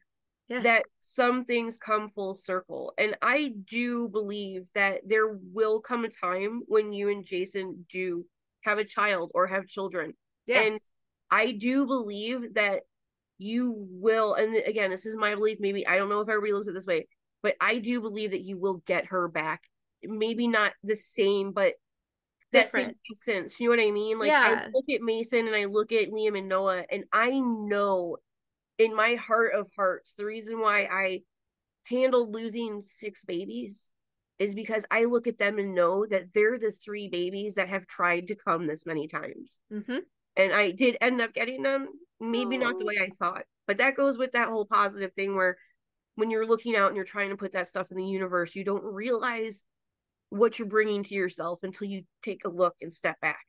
Yeah. that some things come full circle. And I do believe that there will come a time when you and Jason do have a child or have children. yes And I do believe that you will, and again, this is my belief. Maybe I don't know if everybody looks at it this way, but I do believe that you will get her back. Maybe not the same, but that Different. makes sense. You know what I mean? Like Yeah. I look at Mason and I look at Liam and Noah, and I know in my heart of hearts, the reason why I handled losing six babies is because I look at them and know that they're the three babies that have tried to come this many times. hmm And I did end up getting them, maybe not the way I thought. But that goes with that whole positive thing where when you're looking out and you're trying to put that stuff in the universe, you don't realize what you're bringing to yourself until you take a look and step back.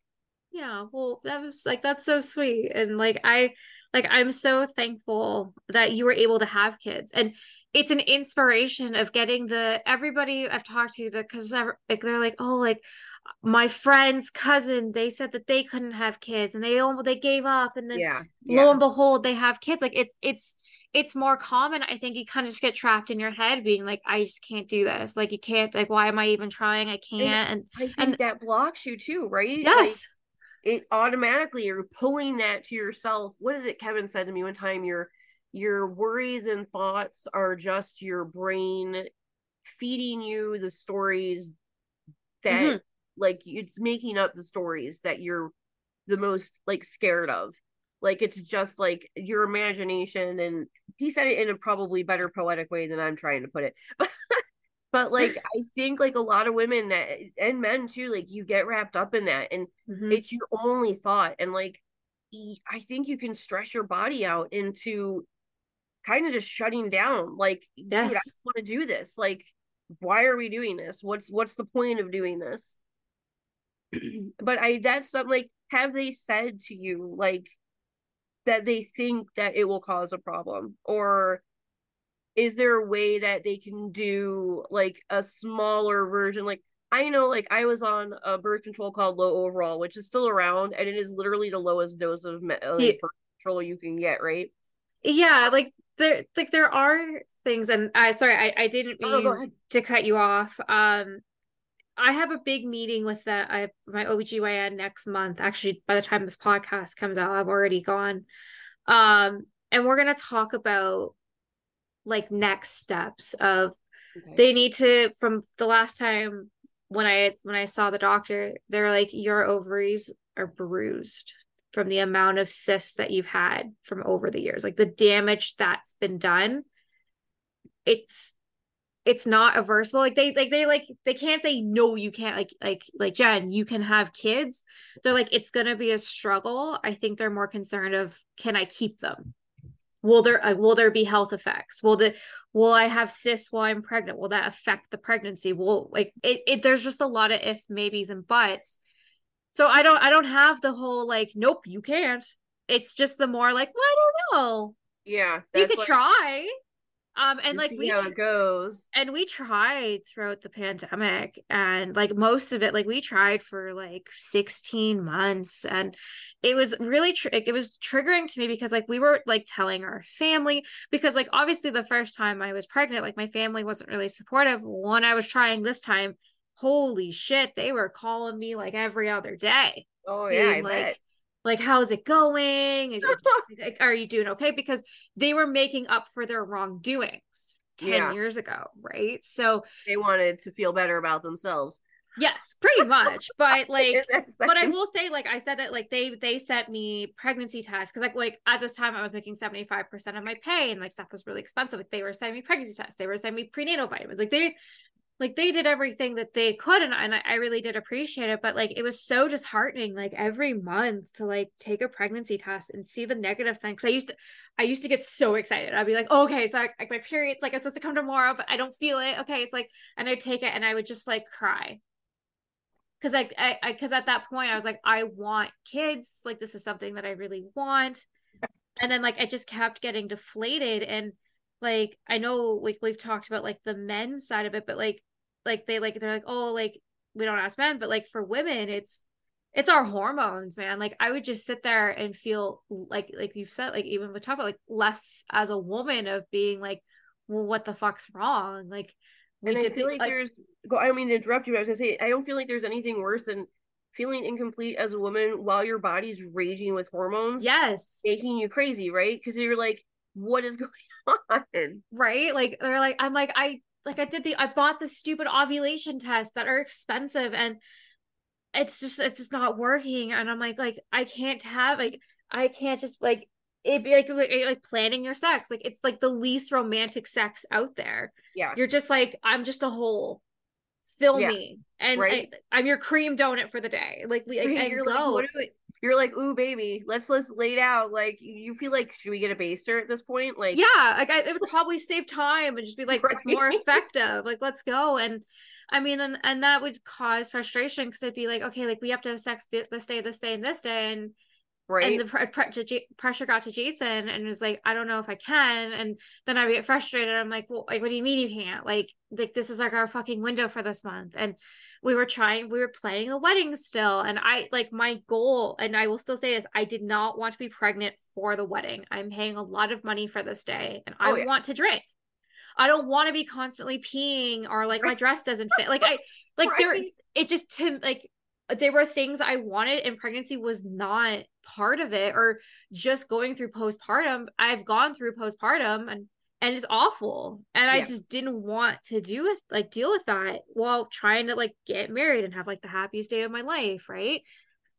Yeah well that was like that's so sweet and like I like I'm so thankful that you were able to have kids and it's an inspiration of getting the everybody I've talked to that because like they're like oh like my friend's cousin they said that they couldn't have kids and they almost they gave up and then Yeah. lo and behold they have kids like it's it's it's more common i think you kind of just get trapped in your head being like i just can't do this like you can't like why am i even trying i can't and I think and- that blocks you too, right? Like, yes it automatically you're pulling that to yourself. What is it Kevin said to me one time? Your your worries and thoughts are just your brain feeding you the stories that Mhm. like it's making up the stories that you're the most like scared of. Like it's just like your imagination and he said it in a probably better poetic way than I'm trying to put it. But but like I think like a lot of women that and men too, like you get wrapped up in that and mm-hmm. it's your only thought. And like I think you can stress your body out into kind of just shutting down. Like, yes. dude, I want to do this. Like, why are we doing this? What's what's the point of doing this? but I that's something like have they said to you like that they think that it will cause a problem or is there a way that they can do like a smaller version like i know like i was on a birth control called Lo/Ovral which is still around and it is literally the lowest dose of like, yeah. birth control you can get right yeah like there like there are things and i sorry i, I didn't mean oh, to cut you off um I have a big meeting with that. I my OBGYN next month. Actually, by the time this podcast comes out, I've already gone. Um, and we're gonna talk about like next steps of okay. they need to from the last time when I when I saw the doctor, they're like, your ovaries are bruised from the amount of cysts that you've had from over the years. Like the damage that's been done. It's it's not aversible like they like they like they can't say no you can't like like like jen you can have kids they're like it's gonna be a struggle i think they're more concerned of can i keep them will there uh, will there be health effects? Will the will i have cysts while i'm pregnant? Will that affect the pregnancy? Will like it, it there's just a lot of if maybes and buts. So i don't i don't have the whole like nope you can't. It's just the more like well, i don't know. Yeah you could like, try um and like we how it goes. and we tried throughout the pandemic and like most of it like we tried for like 16 months and it was really tr- it was triggering to me because like we were like telling our family because like obviously the first time I was pregnant like my family wasn't really supportive. When I was trying this time holy shit they were calling me like every other day oh yeah like bet like how's it going? Like, are you doing okay? Because they were making up for their wrongdoings 10 yeah. years ago right? So they wanted to feel better about themselves. Yes pretty much but like but i will say like i said that like they they sent me pregnancy tests because like like at this time i was making 75% of my pay and like stuff was really expensive. Like they were sending me pregnancy tests. They were sending me prenatal vitamins. Like they like they did everything that they could and, and I really did appreciate it but like it was so disheartening like every month to like take a pregnancy test and see the negative sign because I used to I used to get so excited. I'd be like oh, okay so I, like my period's like I'm supposed to come tomorrow but I don't feel it. Okay it's like and I'd take it and I would just like cry. Because like I because at that point I was like I want kids like this is something that I really want. And then like I just kept getting deflated and like I know like we've talked about like the men's side of it, but like like they like they're like, oh, like we don't ask men, but like for women, it's it's our hormones, man. Like I would just sit there and feel like like you've said, like even with talk about like less as a woman of being like, well, what the fuck's wrong? Like we and I feel like, like there's I mean to interrupt you, I was gonna say I don't feel like there's anything worse than feeling incomplete as a woman while your body's raging with hormones. Yes. Making you crazy, right? Because you're like, what is going on? Right? Like they're like, I'm like, I like I did the I bought the stupid ovulation tests that are expensive and it's just it's just not working. And I'm like, like, I can't have like I can't just like it be like, like like planning your sex. Like it's like the least romantic sex out there. Yeah. You're just like, I'm just a hole. Fill yeah. me. And right? I, am your cream donut for the day. Like, like and you're go. Like, what do you're like, ooh, baby, let's let's lay down. Like, you feel like, should we get a baster at this point? Like, yeah, like I, it would probably save time and just be like, right? it's more effective. Like, let's go. And I mean, and and that would cause frustration because it'd be like, okay, like we have to have sex this day, this day, and this day, and right. And the pre- pre- pressure got to Jason, and was like, I don't know if I can. And then I get frustrated. I'm like, well, like, what do you mean you can't? Like, like this is like our fucking window for this month, and we were trying we were planning a wedding still and i like my goal and i will still say this i did not want to be pregnant for the wedding i'm paying a lot of money for this day and oh, i yeah. want to drink i don't want to be constantly peeing or like right. my dress doesn't fit like i like right. there it just to like there were things i wanted and pregnancy was not part of it or just going through postpartum i've gone through postpartum and and it's awful and yeah. i just didn't want to do it like deal with that while trying to like get married and have like the happiest day of my life right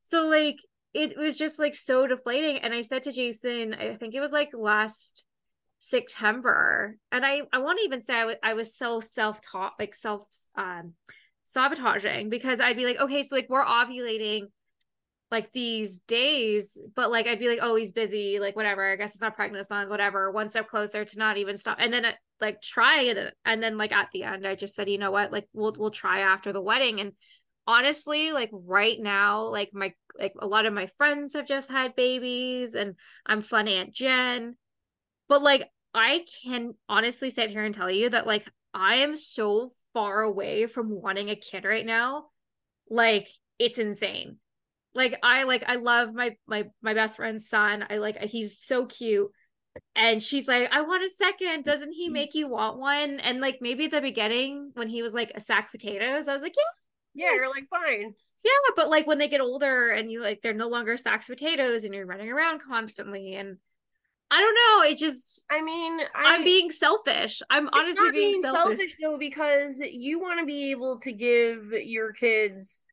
so like it was just like so deflating and i said to jason i think it was like last September. And I, I want to even say I, w- I was so self taught, like self um, sabotaging because I'd be like, okay, so like we're ovulating like these days, but like I'd be like, oh, he's busy, like whatever. I guess it's not pregnant this month, whatever. One step closer to not even stop, and then it, like try it, and then like at the end, I just said, you know what, like we'll we'll try after the wedding. And honestly, like right now, like my like a lot of my friends have just had babies, and I'm fun Aunt Jen, but like I can honestly sit here and tell you that like I am so far away from wanting a kid right now, like it's insane like I like I love my my my best friend's son. I like he's so cute. And she's like, I want a second. Doesn't he mm-hmm. make you want one? And like maybe at the beginning when he was like a sack potatoes, I was like, yeah, yeah, you're like fine. Yeah, but like when they get older and you like they're no longer sacks potatoes and you're running around constantly and I don't know. It just I mean I, am being selfish. I'm honestly being, being selfish. selfish though because you want to be able to give your kids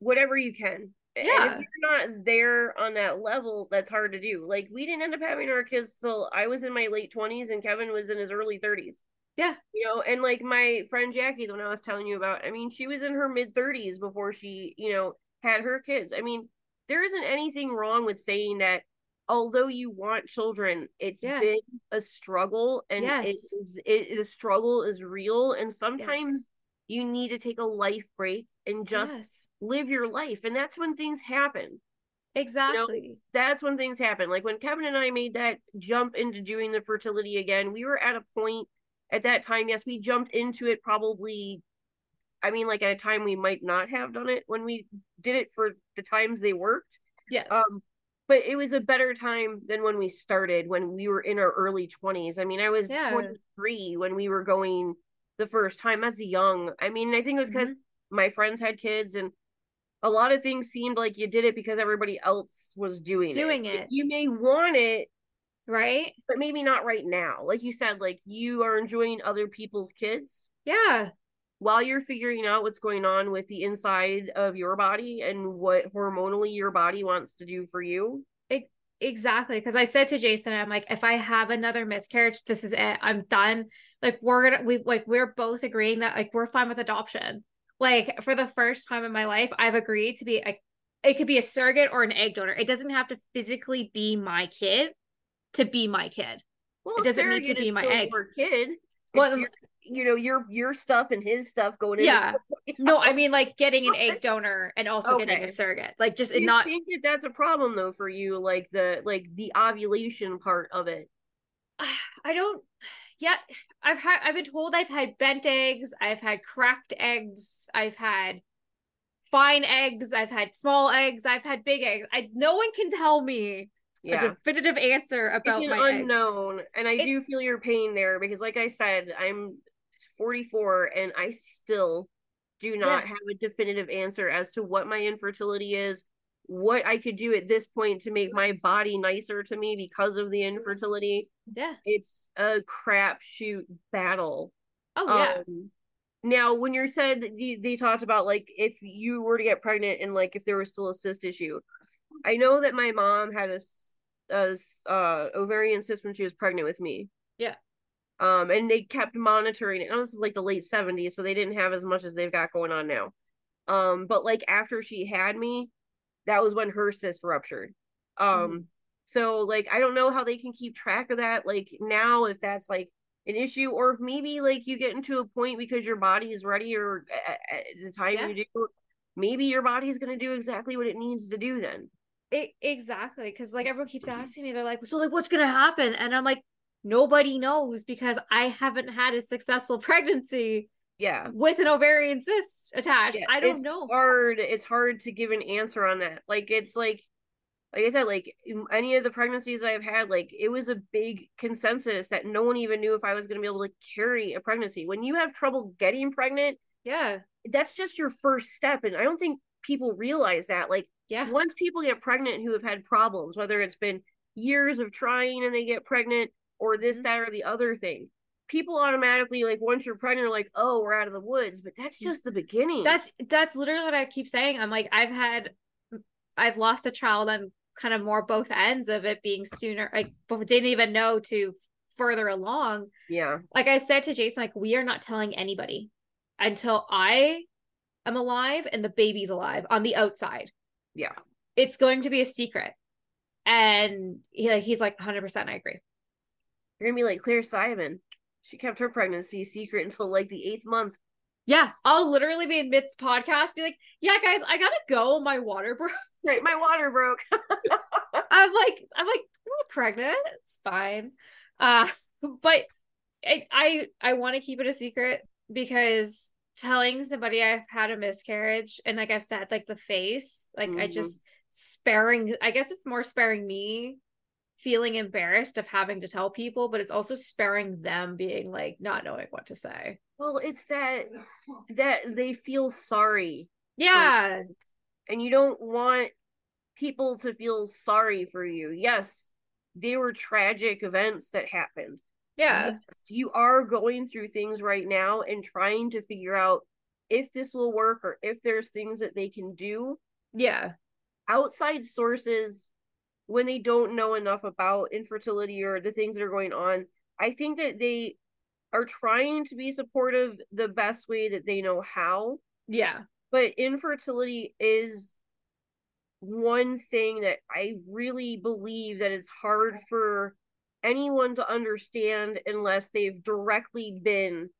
whatever you can. Yeah. And if you're not there on that level, that's hard to do. Like we didn't end up having our kids till I was in my late twenties and Kevin was in his early thirties. Yeah. You know, and like my friend Jackie, the one I was telling you about, I mean, she was in her mid thirties before she, you know, had her kids. I mean, there isn't anything wrong with saying that although you want children, it's yeah. been a struggle and yes. it is it the struggle is real and sometimes yes. you need to take a life break and just yes live your life and that's when things happen exactly you know, that's when things happen. Like when kevin and i made that jump into doing the fertility again we were at a point at that time yes we jumped into it probably i mean like at a time we might not have done it when we did it for the times they worked. Yes. Um but it was a better time than when we started when we were in our early 20s i mean i was yeah. 23 when we were going the first time. As young. I mean i think it was because mm-hmm. my friends had kids and a lot of things seemed like you did it because everybody else was doing, doing it. it. You may want it, right? But maybe not right now. Like you said, like you are enjoying other people's kids. Yeah. While you're figuring out what's going on with the inside of your body and what hormonally your body wants to do for you. It, exactly. Because I said to Jason, I'm like, if I have another miscarriage, this is it. I'm done. Like we're gonna we like we're both agreeing that like we're fine with adoption like for the first time in my life, I've agreed to be like it could be a surrogate or an egg donor. It doesn't have to physically be my kid to be my kid. Well, it doesn't need to be my egg. kid. Well, your, you know your your stuff and his stuff going in. Yeah. no, I mean like getting an egg donor and also okay. getting a surrogate. Like just Do not. think that that's a problem though for you, like the like the ovulation part of it. I don't yeah, I've had I've been told I've had bent eggs, I've had cracked eggs, I've had fine eggs, I've had small eggs, I've had big eggs. I no one can tell me yeah. a definitive answer about it's an my unknown. Eggs. And I it's... do feel your pain there because like I said, I'm 44 and I still do not yeah. have a definitive answer as to what my infertility is what I could do at this point to make my body nicer to me because of the infertility. Yeah. It's a crapshoot battle. Oh yeah. Um, now, when you said they, they talked about like if you were to get pregnant and like if there was still a cyst issue, I know that my mom had a, a uh, ovarian cyst when she was pregnant with me. Yeah. Um, and they kept monitoring it. Now this is like the late seventies, so they didn't have as much as they've got going on now. Um, but like after she had me, that was when her cyst ruptured. Um, mm-hmm. so like I don't know how they can keep track of that. Like now, if that's like an issue, or if maybe like you get into a point because your body is ready, or at, at the time yeah. you do, maybe your body is going to do exactly what it needs to do then. It, exactly because like everyone keeps asking me they're like so like what's gonna happen and i'm like nobody knows because i haven't had a successful pregnancy yeah. with an ovarian cyst attached. Yeah, i don't know. hard it's hard to give an answer on that. Like it's like like i said like any of the pregnancies i've had like it was a big consensus that no one even knew if i was going to be able to carry a pregnancy. When you have trouble getting pregnant yeah. that's just your first step and i don't think people realize that. Like yeah. once people get pregnant who have had problems whether it's been years of trying and they get pregnant or this mm-hmm. that or the other thing people automatically like once you're pregnant are like oh we're out of the woods but that's just the beginning. That's that's literally what i keep saying. I'm like i've had i've lost a child on kind of more both ends of it being sooner like didn't even know to further along. Yeah. Like i said to jason like we are not telling anybody until i am alive and the baby's alive on the outside. Yeah. It's going to be a secret. And he, like, he's like 100% i agree. You're gonna be like clear simon she kept her pregnancy secret until like the eighth month yeah, I'll literally be in midst podcast, be like, "Yeah, guys, I gotta go. My water broke. Right, my water broke." I'm like, I'm like, I'm pregnant. It's fine. Uh, but I I, I want to keep it a secret because telling somebody I've had a miscarriage and like I've said, like the face, like mm-hmm. I just sparing. I guess it's more sparing me feeling embarrassed of having to tell people, but it's also sparing them being like not knowing what to say. Well, it's that that they feel sorry. Yeah. and you don't want people to feel sorry for you. Yes, they were tragic events that happened. Yeah. Yes, you are going through things right now and trying to figure out if this will work or if there's things that they can do. Yeah. Outside sources when they don't know enough about infertility or the things that are going on, I think that they are trying to be supportive the best way that they know how. Yeah. But infertility is one thing that I really believe that it's hard for anyone to understand unless they've directly been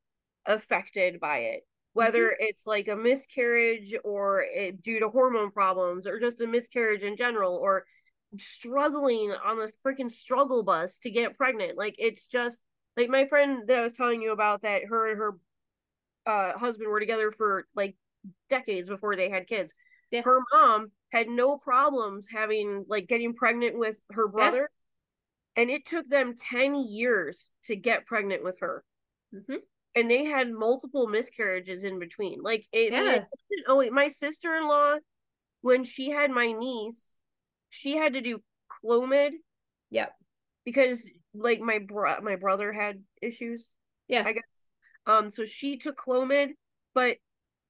affected by it whether mm-hmm. it's like a miscarriage or it, due to hormone problems or just a miscarriage in general or struggling on the freaking struggle bus to get pregnant. Like it's just like my friend that I was telling you about that her and her uh husband were together for like decades before they had kids. Yeah. Her mom had no problems having like getting pregnant with her brother. Yeah. And it took them 10 years to get pregnant with her. Mm-hmm. And they had multiple miscarriages in between. Like it, yeah. it oh, my sister in law, when she had my niece, she had to do Clomid. Yep. Because like my bro- my brother had issues. Yeah. I guess. Um so she took Clomid, but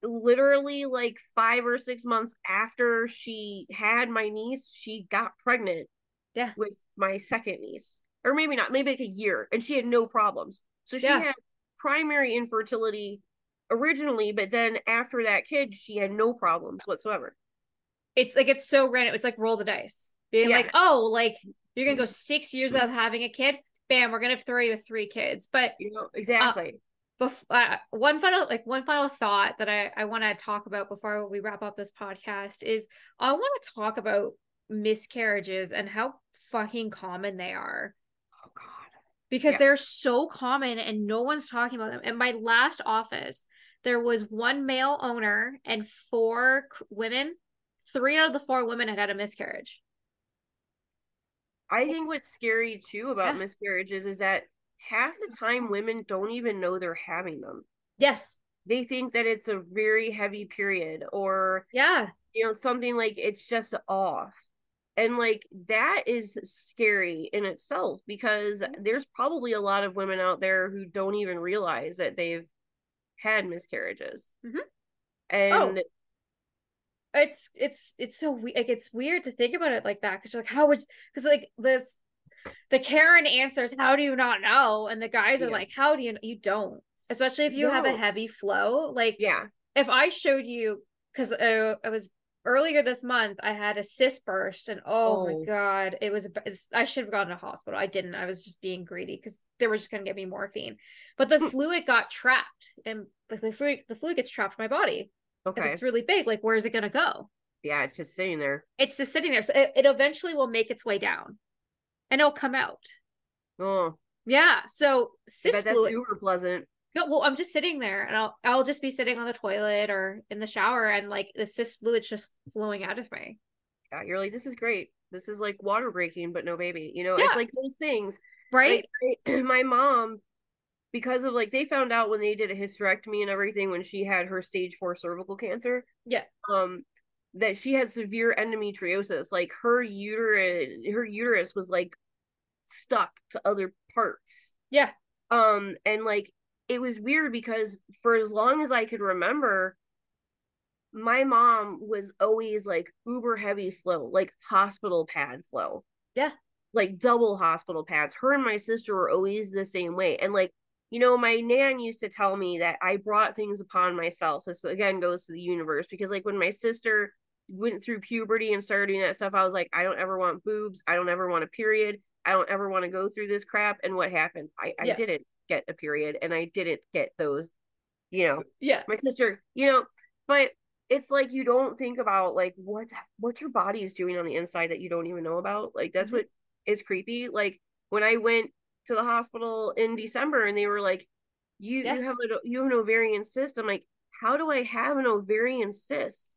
literally like 5 or 6 months after she had my niece, she got pregnant. Yeah. With my second niece. Or maybe not, maybe like a year and she had no problems. So she yeah. had primary infertility originally, but then after that kid, she had no problems whatsoever it's like it's so random. It's like roll the dice. Being yeah. like, oh, like you're gonna go six years without having a kid. Bam, we're gonna throw you with three kids. But you know exactly. Uh, bef- uh, one final like one final thought that I I want to talk about before we wrap up this podcast is I want to talk about miscarriages and how fucking common they are. Oh God. Because yeah. they're so common and no one's talking about them. In my last office, there was one male owner and four women three out of the four women had had a miscarriage. I think what's scary too about yeah. miscarriages is that half the time women don't even know they're having them. Yes. They think that it's a very heavy period or yeah, you know, something like it's just off. And like that is scary in itself because there's probably a lot of women out there who don't even realize that they've had miscarriages. Mm-hmm. And oh it's it's it's so like it's weird to think about it like that because you're like how would because like this the Karen answers how do you not know and the guys are yeah. like how do you you don't especially if you no. have a heavy flow like yeah if I showed you because uh, it was earlier this month I had a cyst burst and oh, oh. my god it was I should have gone to hospital I didn't I was just being greedy because they were just gonna give me morphine but the hmm. fluid got trapped and the fluid the fluid gets trapped in my body Okay. If it's really big, like where is it going to go? Yeah, it's just sitting there. It's just sitting there. So it, it eventually will make its way down and it'll come out. Oh. Yeah. So cyst that's fluid. super pleasant. No, well, I'm just sitting there and I'll I'll just be sitting on the toilet or in the shower and like the cyst fluid's just flowing out of me. Yeah, you're like, this is great. This is like water breaking, but no baby. You know, yeah. it's like those things. Right. Like, my mom because of like they found out when they did a hysterectomy and everything when she had her stage four cervical cancer. Yeah. Um, that she had severe endometriosis. Like her uterus, her uterus was like stuck to other parts. Yeah. Um, and like it was weird because for as long as I could remember, my mom was always like uber heavy flow, like hospital pad flow. Yeah. Like double hospital pads. Her and my sister were always the same way. And like, you know, my nan used to tell me that I brought things upon myself. This again goes to the universe because like when my sister went through puberty and started doing that stuff, I was like, I don't ever want boobs. I don't ever want a period. I don't ever want to go through this crap. And what happened? I, I yeah. didn't get a period and I didn't get those, you know. Yeah. My sister, you know, but it's like you don't think about like what what your body is doing on the inside that you don't even know about. Like that's mm-hmm. what is creepy. Like when I went to the hospital in December and they were like, "You yeah. you have a you have an ovarian cyst." I'm like, "How do I have an ovarian cyst?"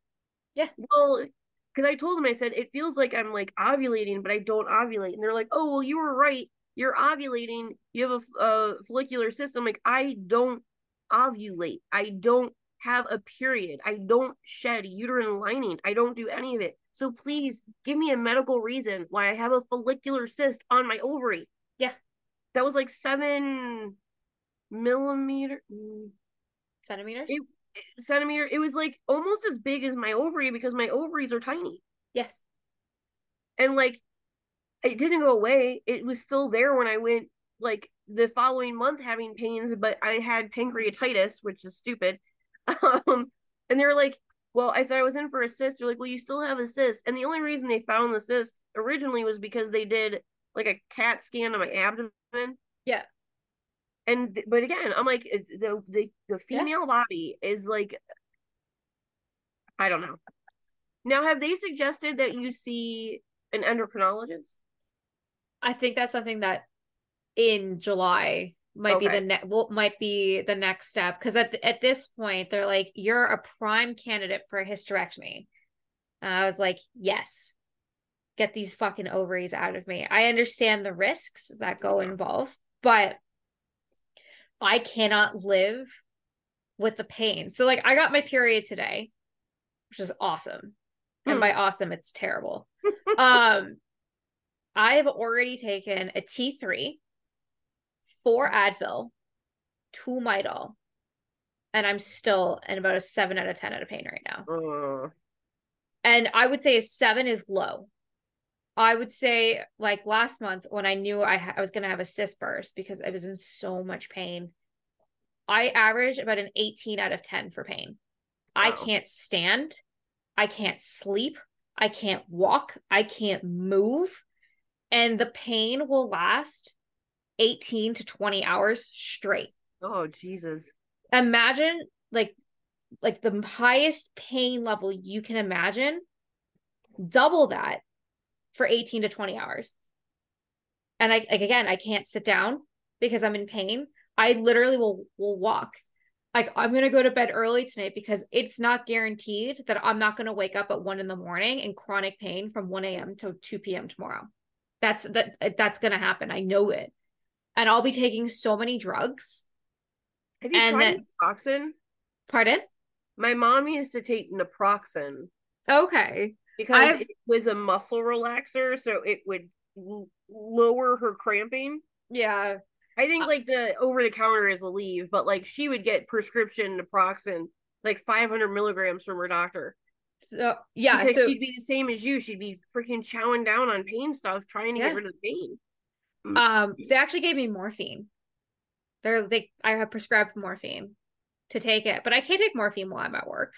Yeah. Well, because I told them I said it feels like I'm like ovulating, but I don't ovulate, and they're like, "Oh, well, you were right. You're ovulating. You have a, a follicular cyst." I'm like, I don't ovulate. I don't have a period. I don't shed uterine lining. I don't do any of it. So please give me a medical reason why I have a follicular cyst on my ovary. That was like seven millimeter centimeters. It, centimeter. It was like almost as big as my ovary because my ovaries are tiny. Yes. And like it didn't go away. It was still there when I went like the following month having pains, but I had pancreatitis, which is stupid. Um, and they were like, well, I said I was in for a cyst. They're like, well, you still have a cyst. And the only reason they found the cyst originally was because they did like a CAT scan of my abdomen. Yeah. And but again, I'm like the the the female yeah. body is like I don't know. Now, have they suggested that you see an endocrinologist? I think that's something that in July might okay. be the next well, might be the next step because at at this point they're like you're a prime candidate for a hysterectomy. And I was like, yes, get these fucking ovaries out of me. I understand the risks that go involved, but I cannot live with the pain. So like I got my period today, which is awesome. And hmm. by awesome, it's terrible. um I have already taken a T3 four Advil, two Midol, and I'm still in about a seven out of 10 out of pain right now. Uh. And I would say a seven is low. I would say, like last month when I knew I, ha- I was going to have a cyst burst because I was in so much pain, I average about an 18 out of 10 for pain. Wow. I can't stand. I can't sleep. I can't walk. I can't move. And the pain will last 18 to 20 hours straight. Oh, Jesus. Imagine like like the highest pain level you can imagine. Double that for 18 to 20 hours. And I like again, I can't sit down because I'm in pain. I literally will will walk. Like I'm gonna go to bed early tonight because it's not guaranteed that I'm not gonna wake up at one in the morning in chronic pain from 1 a.m. to 2 p.m. tomorrow. That's that that's gonna happen. I know it and I'll be taking so many drugs. Have you and tried naproxen? Pardon? My mom used to take naproxen. Okay. Because I've... it was a muscle relaxer, so it would l- lower her cramping. Yeah. I think uh, like the over the counter is Aleve, but like she would get prescription naproxen, like 500 milligrams from her doctor. So yeah, because so she'd be the same as you. She'd be freaking chowing down on pain stuff, trying to yeah. get rid of the pain. Mm. Um, they actually gave me morphine. They're they I have prescribed morphine to take it, but I can't take morphine while I'm at work.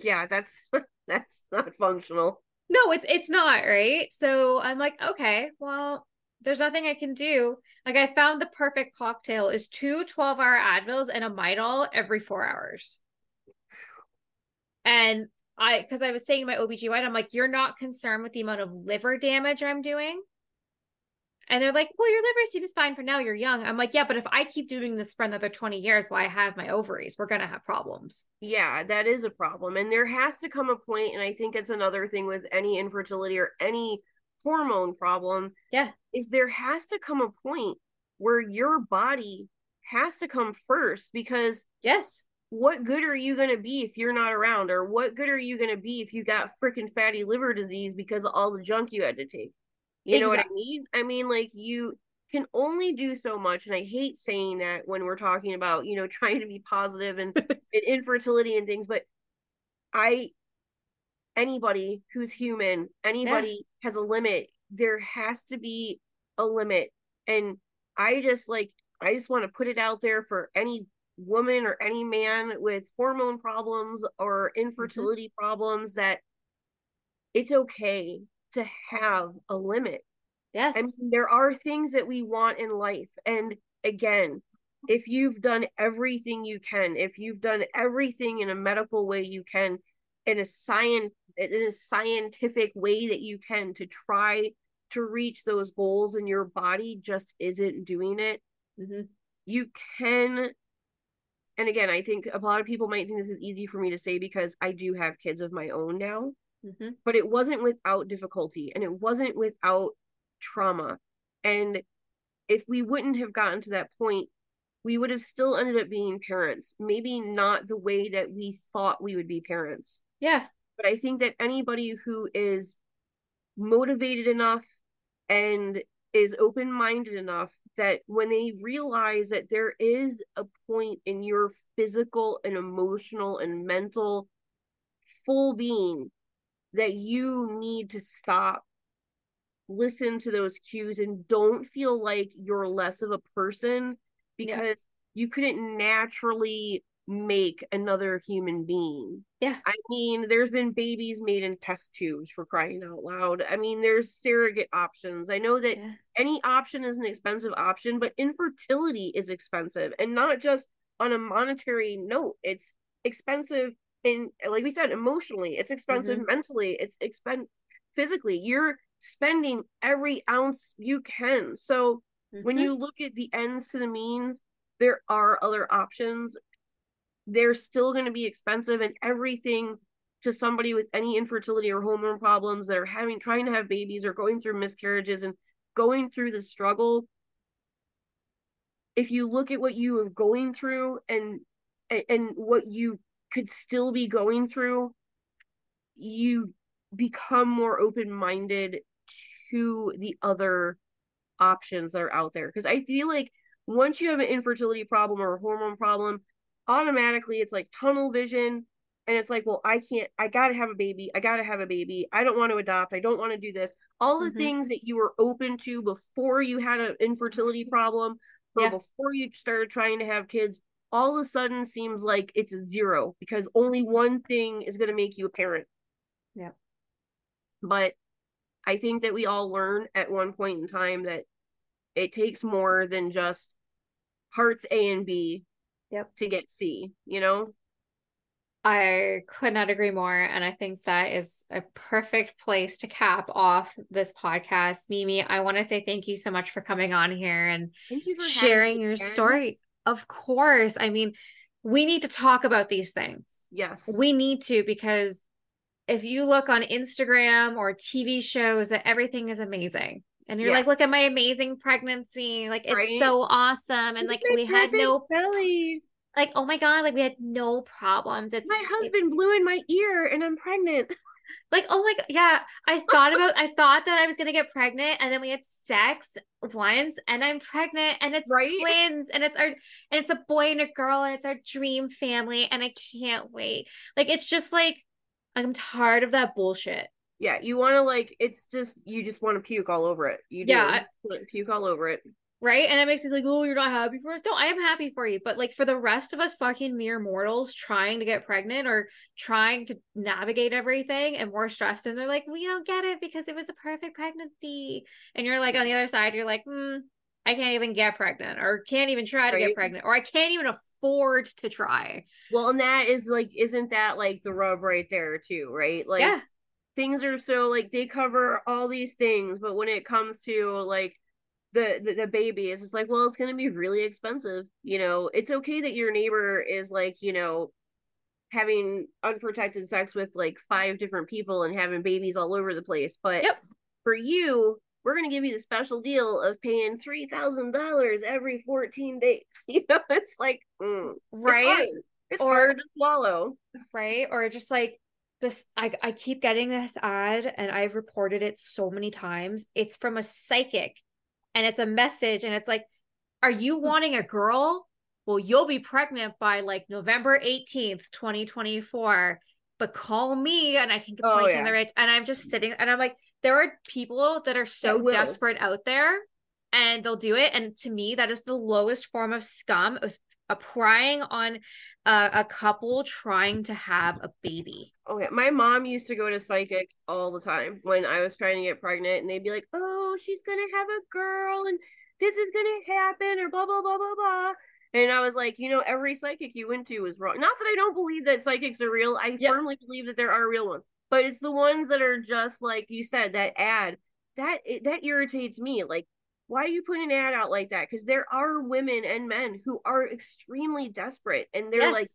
Yeah, that's that's not functional. No, it's it's not, right? So I'm like, okay, well, there's nothing I can do. Like I found the perfect cocktail is two 12 hour Advils and a Midol every four hours. And I, because I was saying my OBGYN, I'm like, you're not concerned with the amount of liver damage I'm doing. And they're like, well, your liver seems fine for now. You're young. I'm like, yeah, but if I keep doing this for another 20 years while I have my ovaries, we're going to have problems. Yeah, that is a problem. And there has to come a point, and I think it's another thing with any infertility or any hormone problem. Yeah. Is there has to come a point where your body has to come first because. Yes. What good are you going to be if you're not around? Or what good are you going to be if you got freaking fatty liver disease because of all the junk you had to take? You exactly. know what I mean? I mean, like you can only do so much, and I hate saying that when we're talking about you know trying to be positive and, and infertility and things, but I anybody who's human, anybody yeah. has a limit. There has to be a limit. And I just like I just want to put it out there for any woman or any man with hormone problems or mm-hmm. infertility mm-hmm. problems that it's okay to have a limit. Yes. And there are things that we want in life. And again, if you've done everything you can, if you've done everything in a medical way you can, in a science in a scientific way that you can to try to reach those goals and your body just isn't doing it mm-hmm. you can and again i think a lot of people might think this is easy for me to say because i do have kids of my own now mm-hmm. but it wasn't without difficulty and it wasn't without trauma. And if we wouldn't have gotten to that point we would have still ended up being parents maybe not the way that we thought we would be parents. Yeah. But i think that anybody who is motivated enough and is open minded enough that when they realize that there is a point in your physical and emotional and mental full being that you need to stop listen to those cues and don't feel like you're less of a person because yeah. you couldn't naturally make another human being. Yeah. I mean, there's been babies made in test tubes for crying out loud. I mean, there's surrogate options. I know that yeah. any option is an expensive option, but infertility is expensive and not just on a monetary note. It's expensive and like we said, emotionally, it's expensive mm-hmm. mentally, it's expensive physically. You're spending every ounce you can. So mm-hmm. when you look at the ends to the means, there are other options they're still going to be expensive and everything to somebody with any infertility or hormone problems that are having trying to have babies or going through miscarriages and going through the struggle if you look at what you are going through and and what you could still be going through you become more open-minded to the other options that are out there because i feel like once you have an infertility problem or a hormone problem automatically it's like tunnel vision and it's like well i can't i gotta have a baby i gotta have a baby i don't want to adopt i don't want to do this all the mm-hmm. things that you were open to before you had an infertility problem or yeah. before you started trying to have kids all of a sudden seems like it's a zero because only one thing is going to make you a parent yeah but i think that we all learn at one point in time that it takes more than just parts a and b yep. to get C, you know? I could not agree more. And I think that is a perfect place to cap off this podcast. Mimi, I want to say thank you so much for coming on here and thank you for sharing your story. Of course. I mean, we need to talk about these things. Yes. We need to because if you look on Instagram or TV shows that everything is amazing. And you're yeah. like, look at my amazing pregnancy. Like it's so awesome. And like we had no belly. Like, oh my God, like we had no problems. It's my husband it, blew in my ear and I'm pregnant. Like, oh my god, yeah. I thought about I thought that I was gonna get pregnant and then we had sex once and I'm pregnant and it's right? twins and it's our and it's a boy and a girl and it's our dream family and I can't wait. Like it's just like I'm tired of that bullshit yeah, you want to like it's just you just want to puke all over it. You do. yeah, puke all over it. Right, and it makes it like, oh, you're not happy for us. No, I am happy for you, but like for the rest of us, fucking mere mortals trying to get pregnant or trying to navigate everything and more stressed, and they're like, we don't get it because it was a perfect pregnancy, and you're like on the other side, you're like, hmm, I can't even get pregnant, or can't even try to right? get pregnant, or I can't even afford to try. Well, and that is like, isn't that like the rub right there too, right? Like, yeah things are so like they cover all these things but when it comes to like the, the the baby is it's like well it's going to be really expensive you know it's okay that your neighbor is like you know having unprotected sex with like five different people and having babies all over the place but yep. for you we're going to give you the special deal of paying $3000 every 14 days you know it's like mm, right it's, hard. it's or, hard to swallow right or just like this I, I keep getting this ad and I've reported it so many times. It's from a psychic and it's a message and it's like, are you hmm. wanting a girl? Well, you'll be pregnant by like November 18th, 2024. but call me and I can Oh, point you in the right. And I'm just sitting and I'm like, there are people that are so desperate out there and they'll do it. And to me, that is the lowest form of scum. A prying on a, a couple trying to have a baby. Okay, my mom used to go to psychics all the time when I was trying to get pregnant, and they'd be like, "Oh, she's gonna have a girl, and this is gonna happen," or blah blah blah blah blah. And I was like, you know, every psychic you went to was wrong. Not that I don't believe that psychics are real. I Yes. firmly believe that there are real ones, but it's the ones that are just like you said that ad that that irritates me. Like, why are you putting an ad out like that? Because there are women and men who are extremely desperate, and they're Yes. like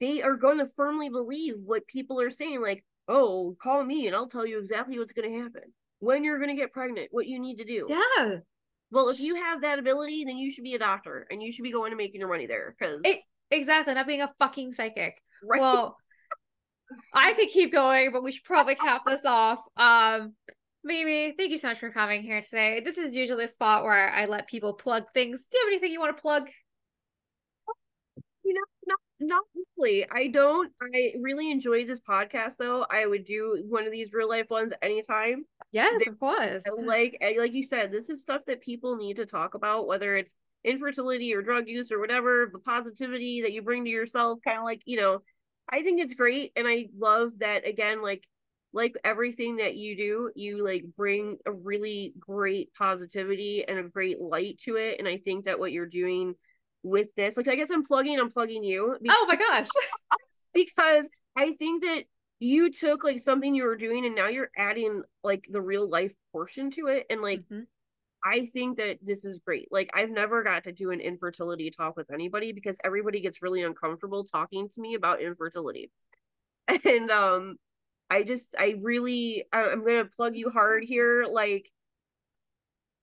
they are going to firmly believe what people are saying like oh call me and i'll tell you exactly what's going to happen when you're going to get pregnant what you need to do yeah. well if you have that ability then you should be a doctor and you should be going and making your money there because Exactly. Not being a fucking psychic. right Well, I could keep going, but we should probably cap this off. Um, Mimi, thank you so much for coming here today. This is usually a spot where I let people plug things. Do you have anything you want to plug? you know not not really i don't i really enjoy this podcast though i would do one of these real life ones anytime Yes, They- of course. Like like you said this is stuff that people need to talk about whether it's infertility or drug use or whatever the positivity that you bring to yourself kind of like you know i think it's great and i love that again like like everything that you do you like bring a really great positivity and a great light to it and i think that what you're doing with this like i guess i'm plugging i'm plugging you Oh my gosh. because I think that you took like something you were doing and now you're adding like the real life portion to it and like Mhm. I think that this is great. Like I've never got to do an infertility talk with anybody because everybody gets really uncomfortable talking to me about infertility. And um I just I really I'm going to plug you hard here like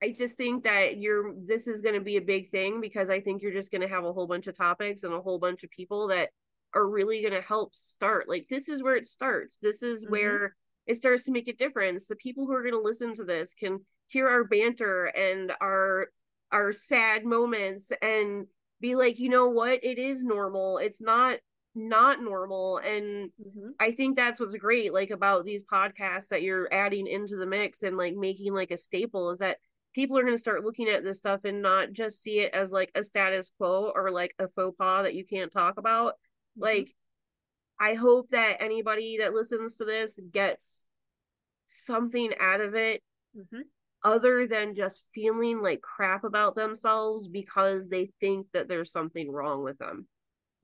I just think that you're this is going to be a big thing because I think you're just going to have a whole bunch of topics and a whole bunch of people that are really going to help start. Like this is where it starts. This is Mhm. where it starts to make a difference. The people who are going to listen to this can hear our banter and our our sad moments and be like, "You know what? It is normal. It's not not normal." And Mhm. I think that's what's great like about these podcasts that you're adding into the mix and like making like a staple is that people are going to start looking at this stuff and not just see it as like a status quo or like a faux pas that you can't talk about. Like I hope that anybody that listens to this gets something out of it Mhm. other than just feeling like crap about themselves because they think that there's something wrong with them.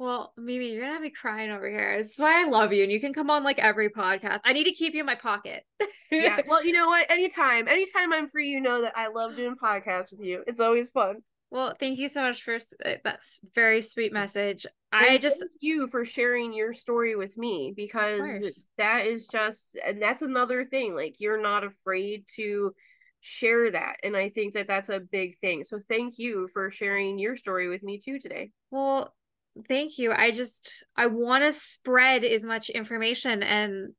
Well, Mimi, you're gonna have me crying over here. This is why I love you, and you can come on like every podcast. I need to keep you in my pocket. yeah. Well, you know what? Anytime, anytime I'm free, you know that I love doing podcasts with you. It's always fun. Well, thank you so much for uh, that very sweet message. I just thank you for sharing your story with me because that is just and that's another thing like you're not afraid to share that and I think that that's a big thing. So thank you for sharing your story with me too today. Well, thank you. I just I want to spread as much information and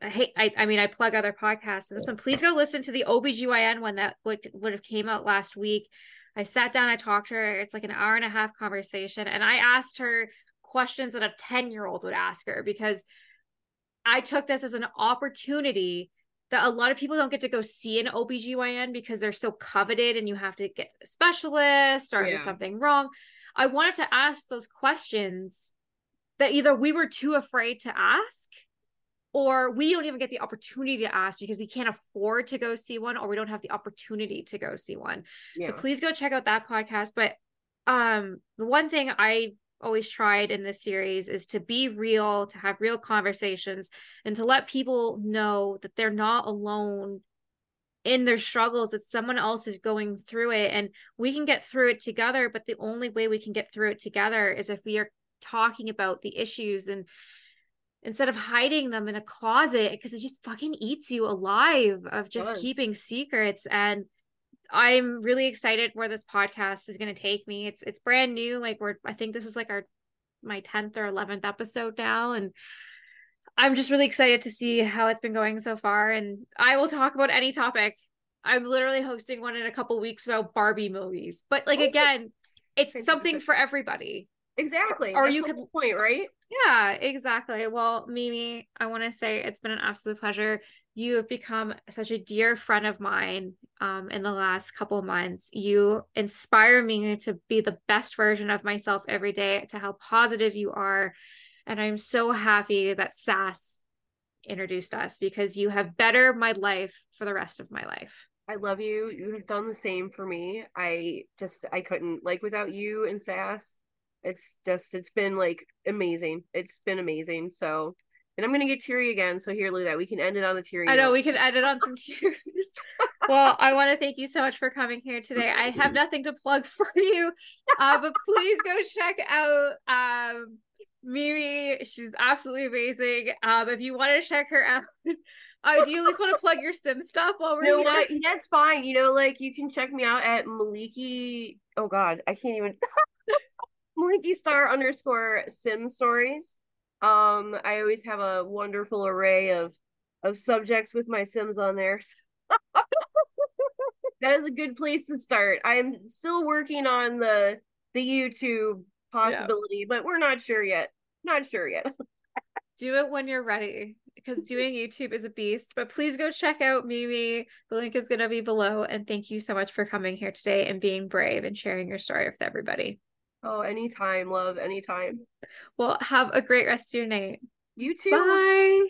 I hate I, I mean I plug other podcasts and this one please go listen to the OBGYN one that would would have came out last week. I sat down, I talked to her. It's like an hour and a half conversation and I asked her questions that a 10-year-old would ask her because I took this as an opportunity that a lot of people don't get to go see an OBGYN because they're so coveted and you have to get a specialist or Yeah. there's something wrong. I wanted to ask those questions that either we were too afraid to ask or we don't even get the opportunity to ask because we can't afford to go see one or we don't have the opportunity to go see one. Yeah. So please go check out that podcast. But um the one thing I always tried in this series is to be real, to have real conversations, and to let people know that they're not alone in their struggles, that someone else is going through it and we can get through it together. But the only way we can get through it together is if we are talking about the issues and instead of hiding them in a closet because it just fucking eats you alive of just does. keeping secrets and I'm really excited where this podcast is going to take me. It's it's brand new. Like we're I think this is like our my 10th or 11th episode now and I'm just really excited to see how it's been going so far and I will talk about any topic. I'm literally hosting one in a couple weeks about Barbie movies. But like Oh, again, it's something for everybody. Exactly. Or That's you could- point, right? Yeah, exactly. Well, Mimi, I want to say it's been an absolute pleasure. You have become such a dear friend of mine um, in the last couple of months. You inspire me to be the best version of myself every day, to how positive you are. And I'm so happy that SAS introduced us because you have bettered my life for the rest of my life. I love you. You've done the same for me. I just I couldn't like without you and SAS. It's just it's been like amazing. It's been amazing. So and I'm gonna get teary again. So here, Lou, that we can end it on the teary. I know note. we can end it on some tears. well, I want to thank you so much for coming here today. I have nothing to plug for you, uh, but please go check out um, Mimi. She's absolutely amazing. Um, if you want to check her out, uh, do you at least want to plug your sim stuff while we're You know here? what? That's fine. You know, like you can check me out at Mielikki. Oh God, I can't even. Mielikki Star underscore Sim Stories. Um, I always have a wonderful array of of subjects with my Sims on there. that is a good place to start. I'm still working on the the YouTube possibility, but we're not sure yet. Not sure yet. Do it when you're ready because doing YouTube is a beast. But please go check out Mimi. The link is going to be below. And thank you so much for coming here today and being brave and sharing your story with everybody. Oh, anytime, love, anytime. Well, have a great rest of your night. You too. Bye. Bye.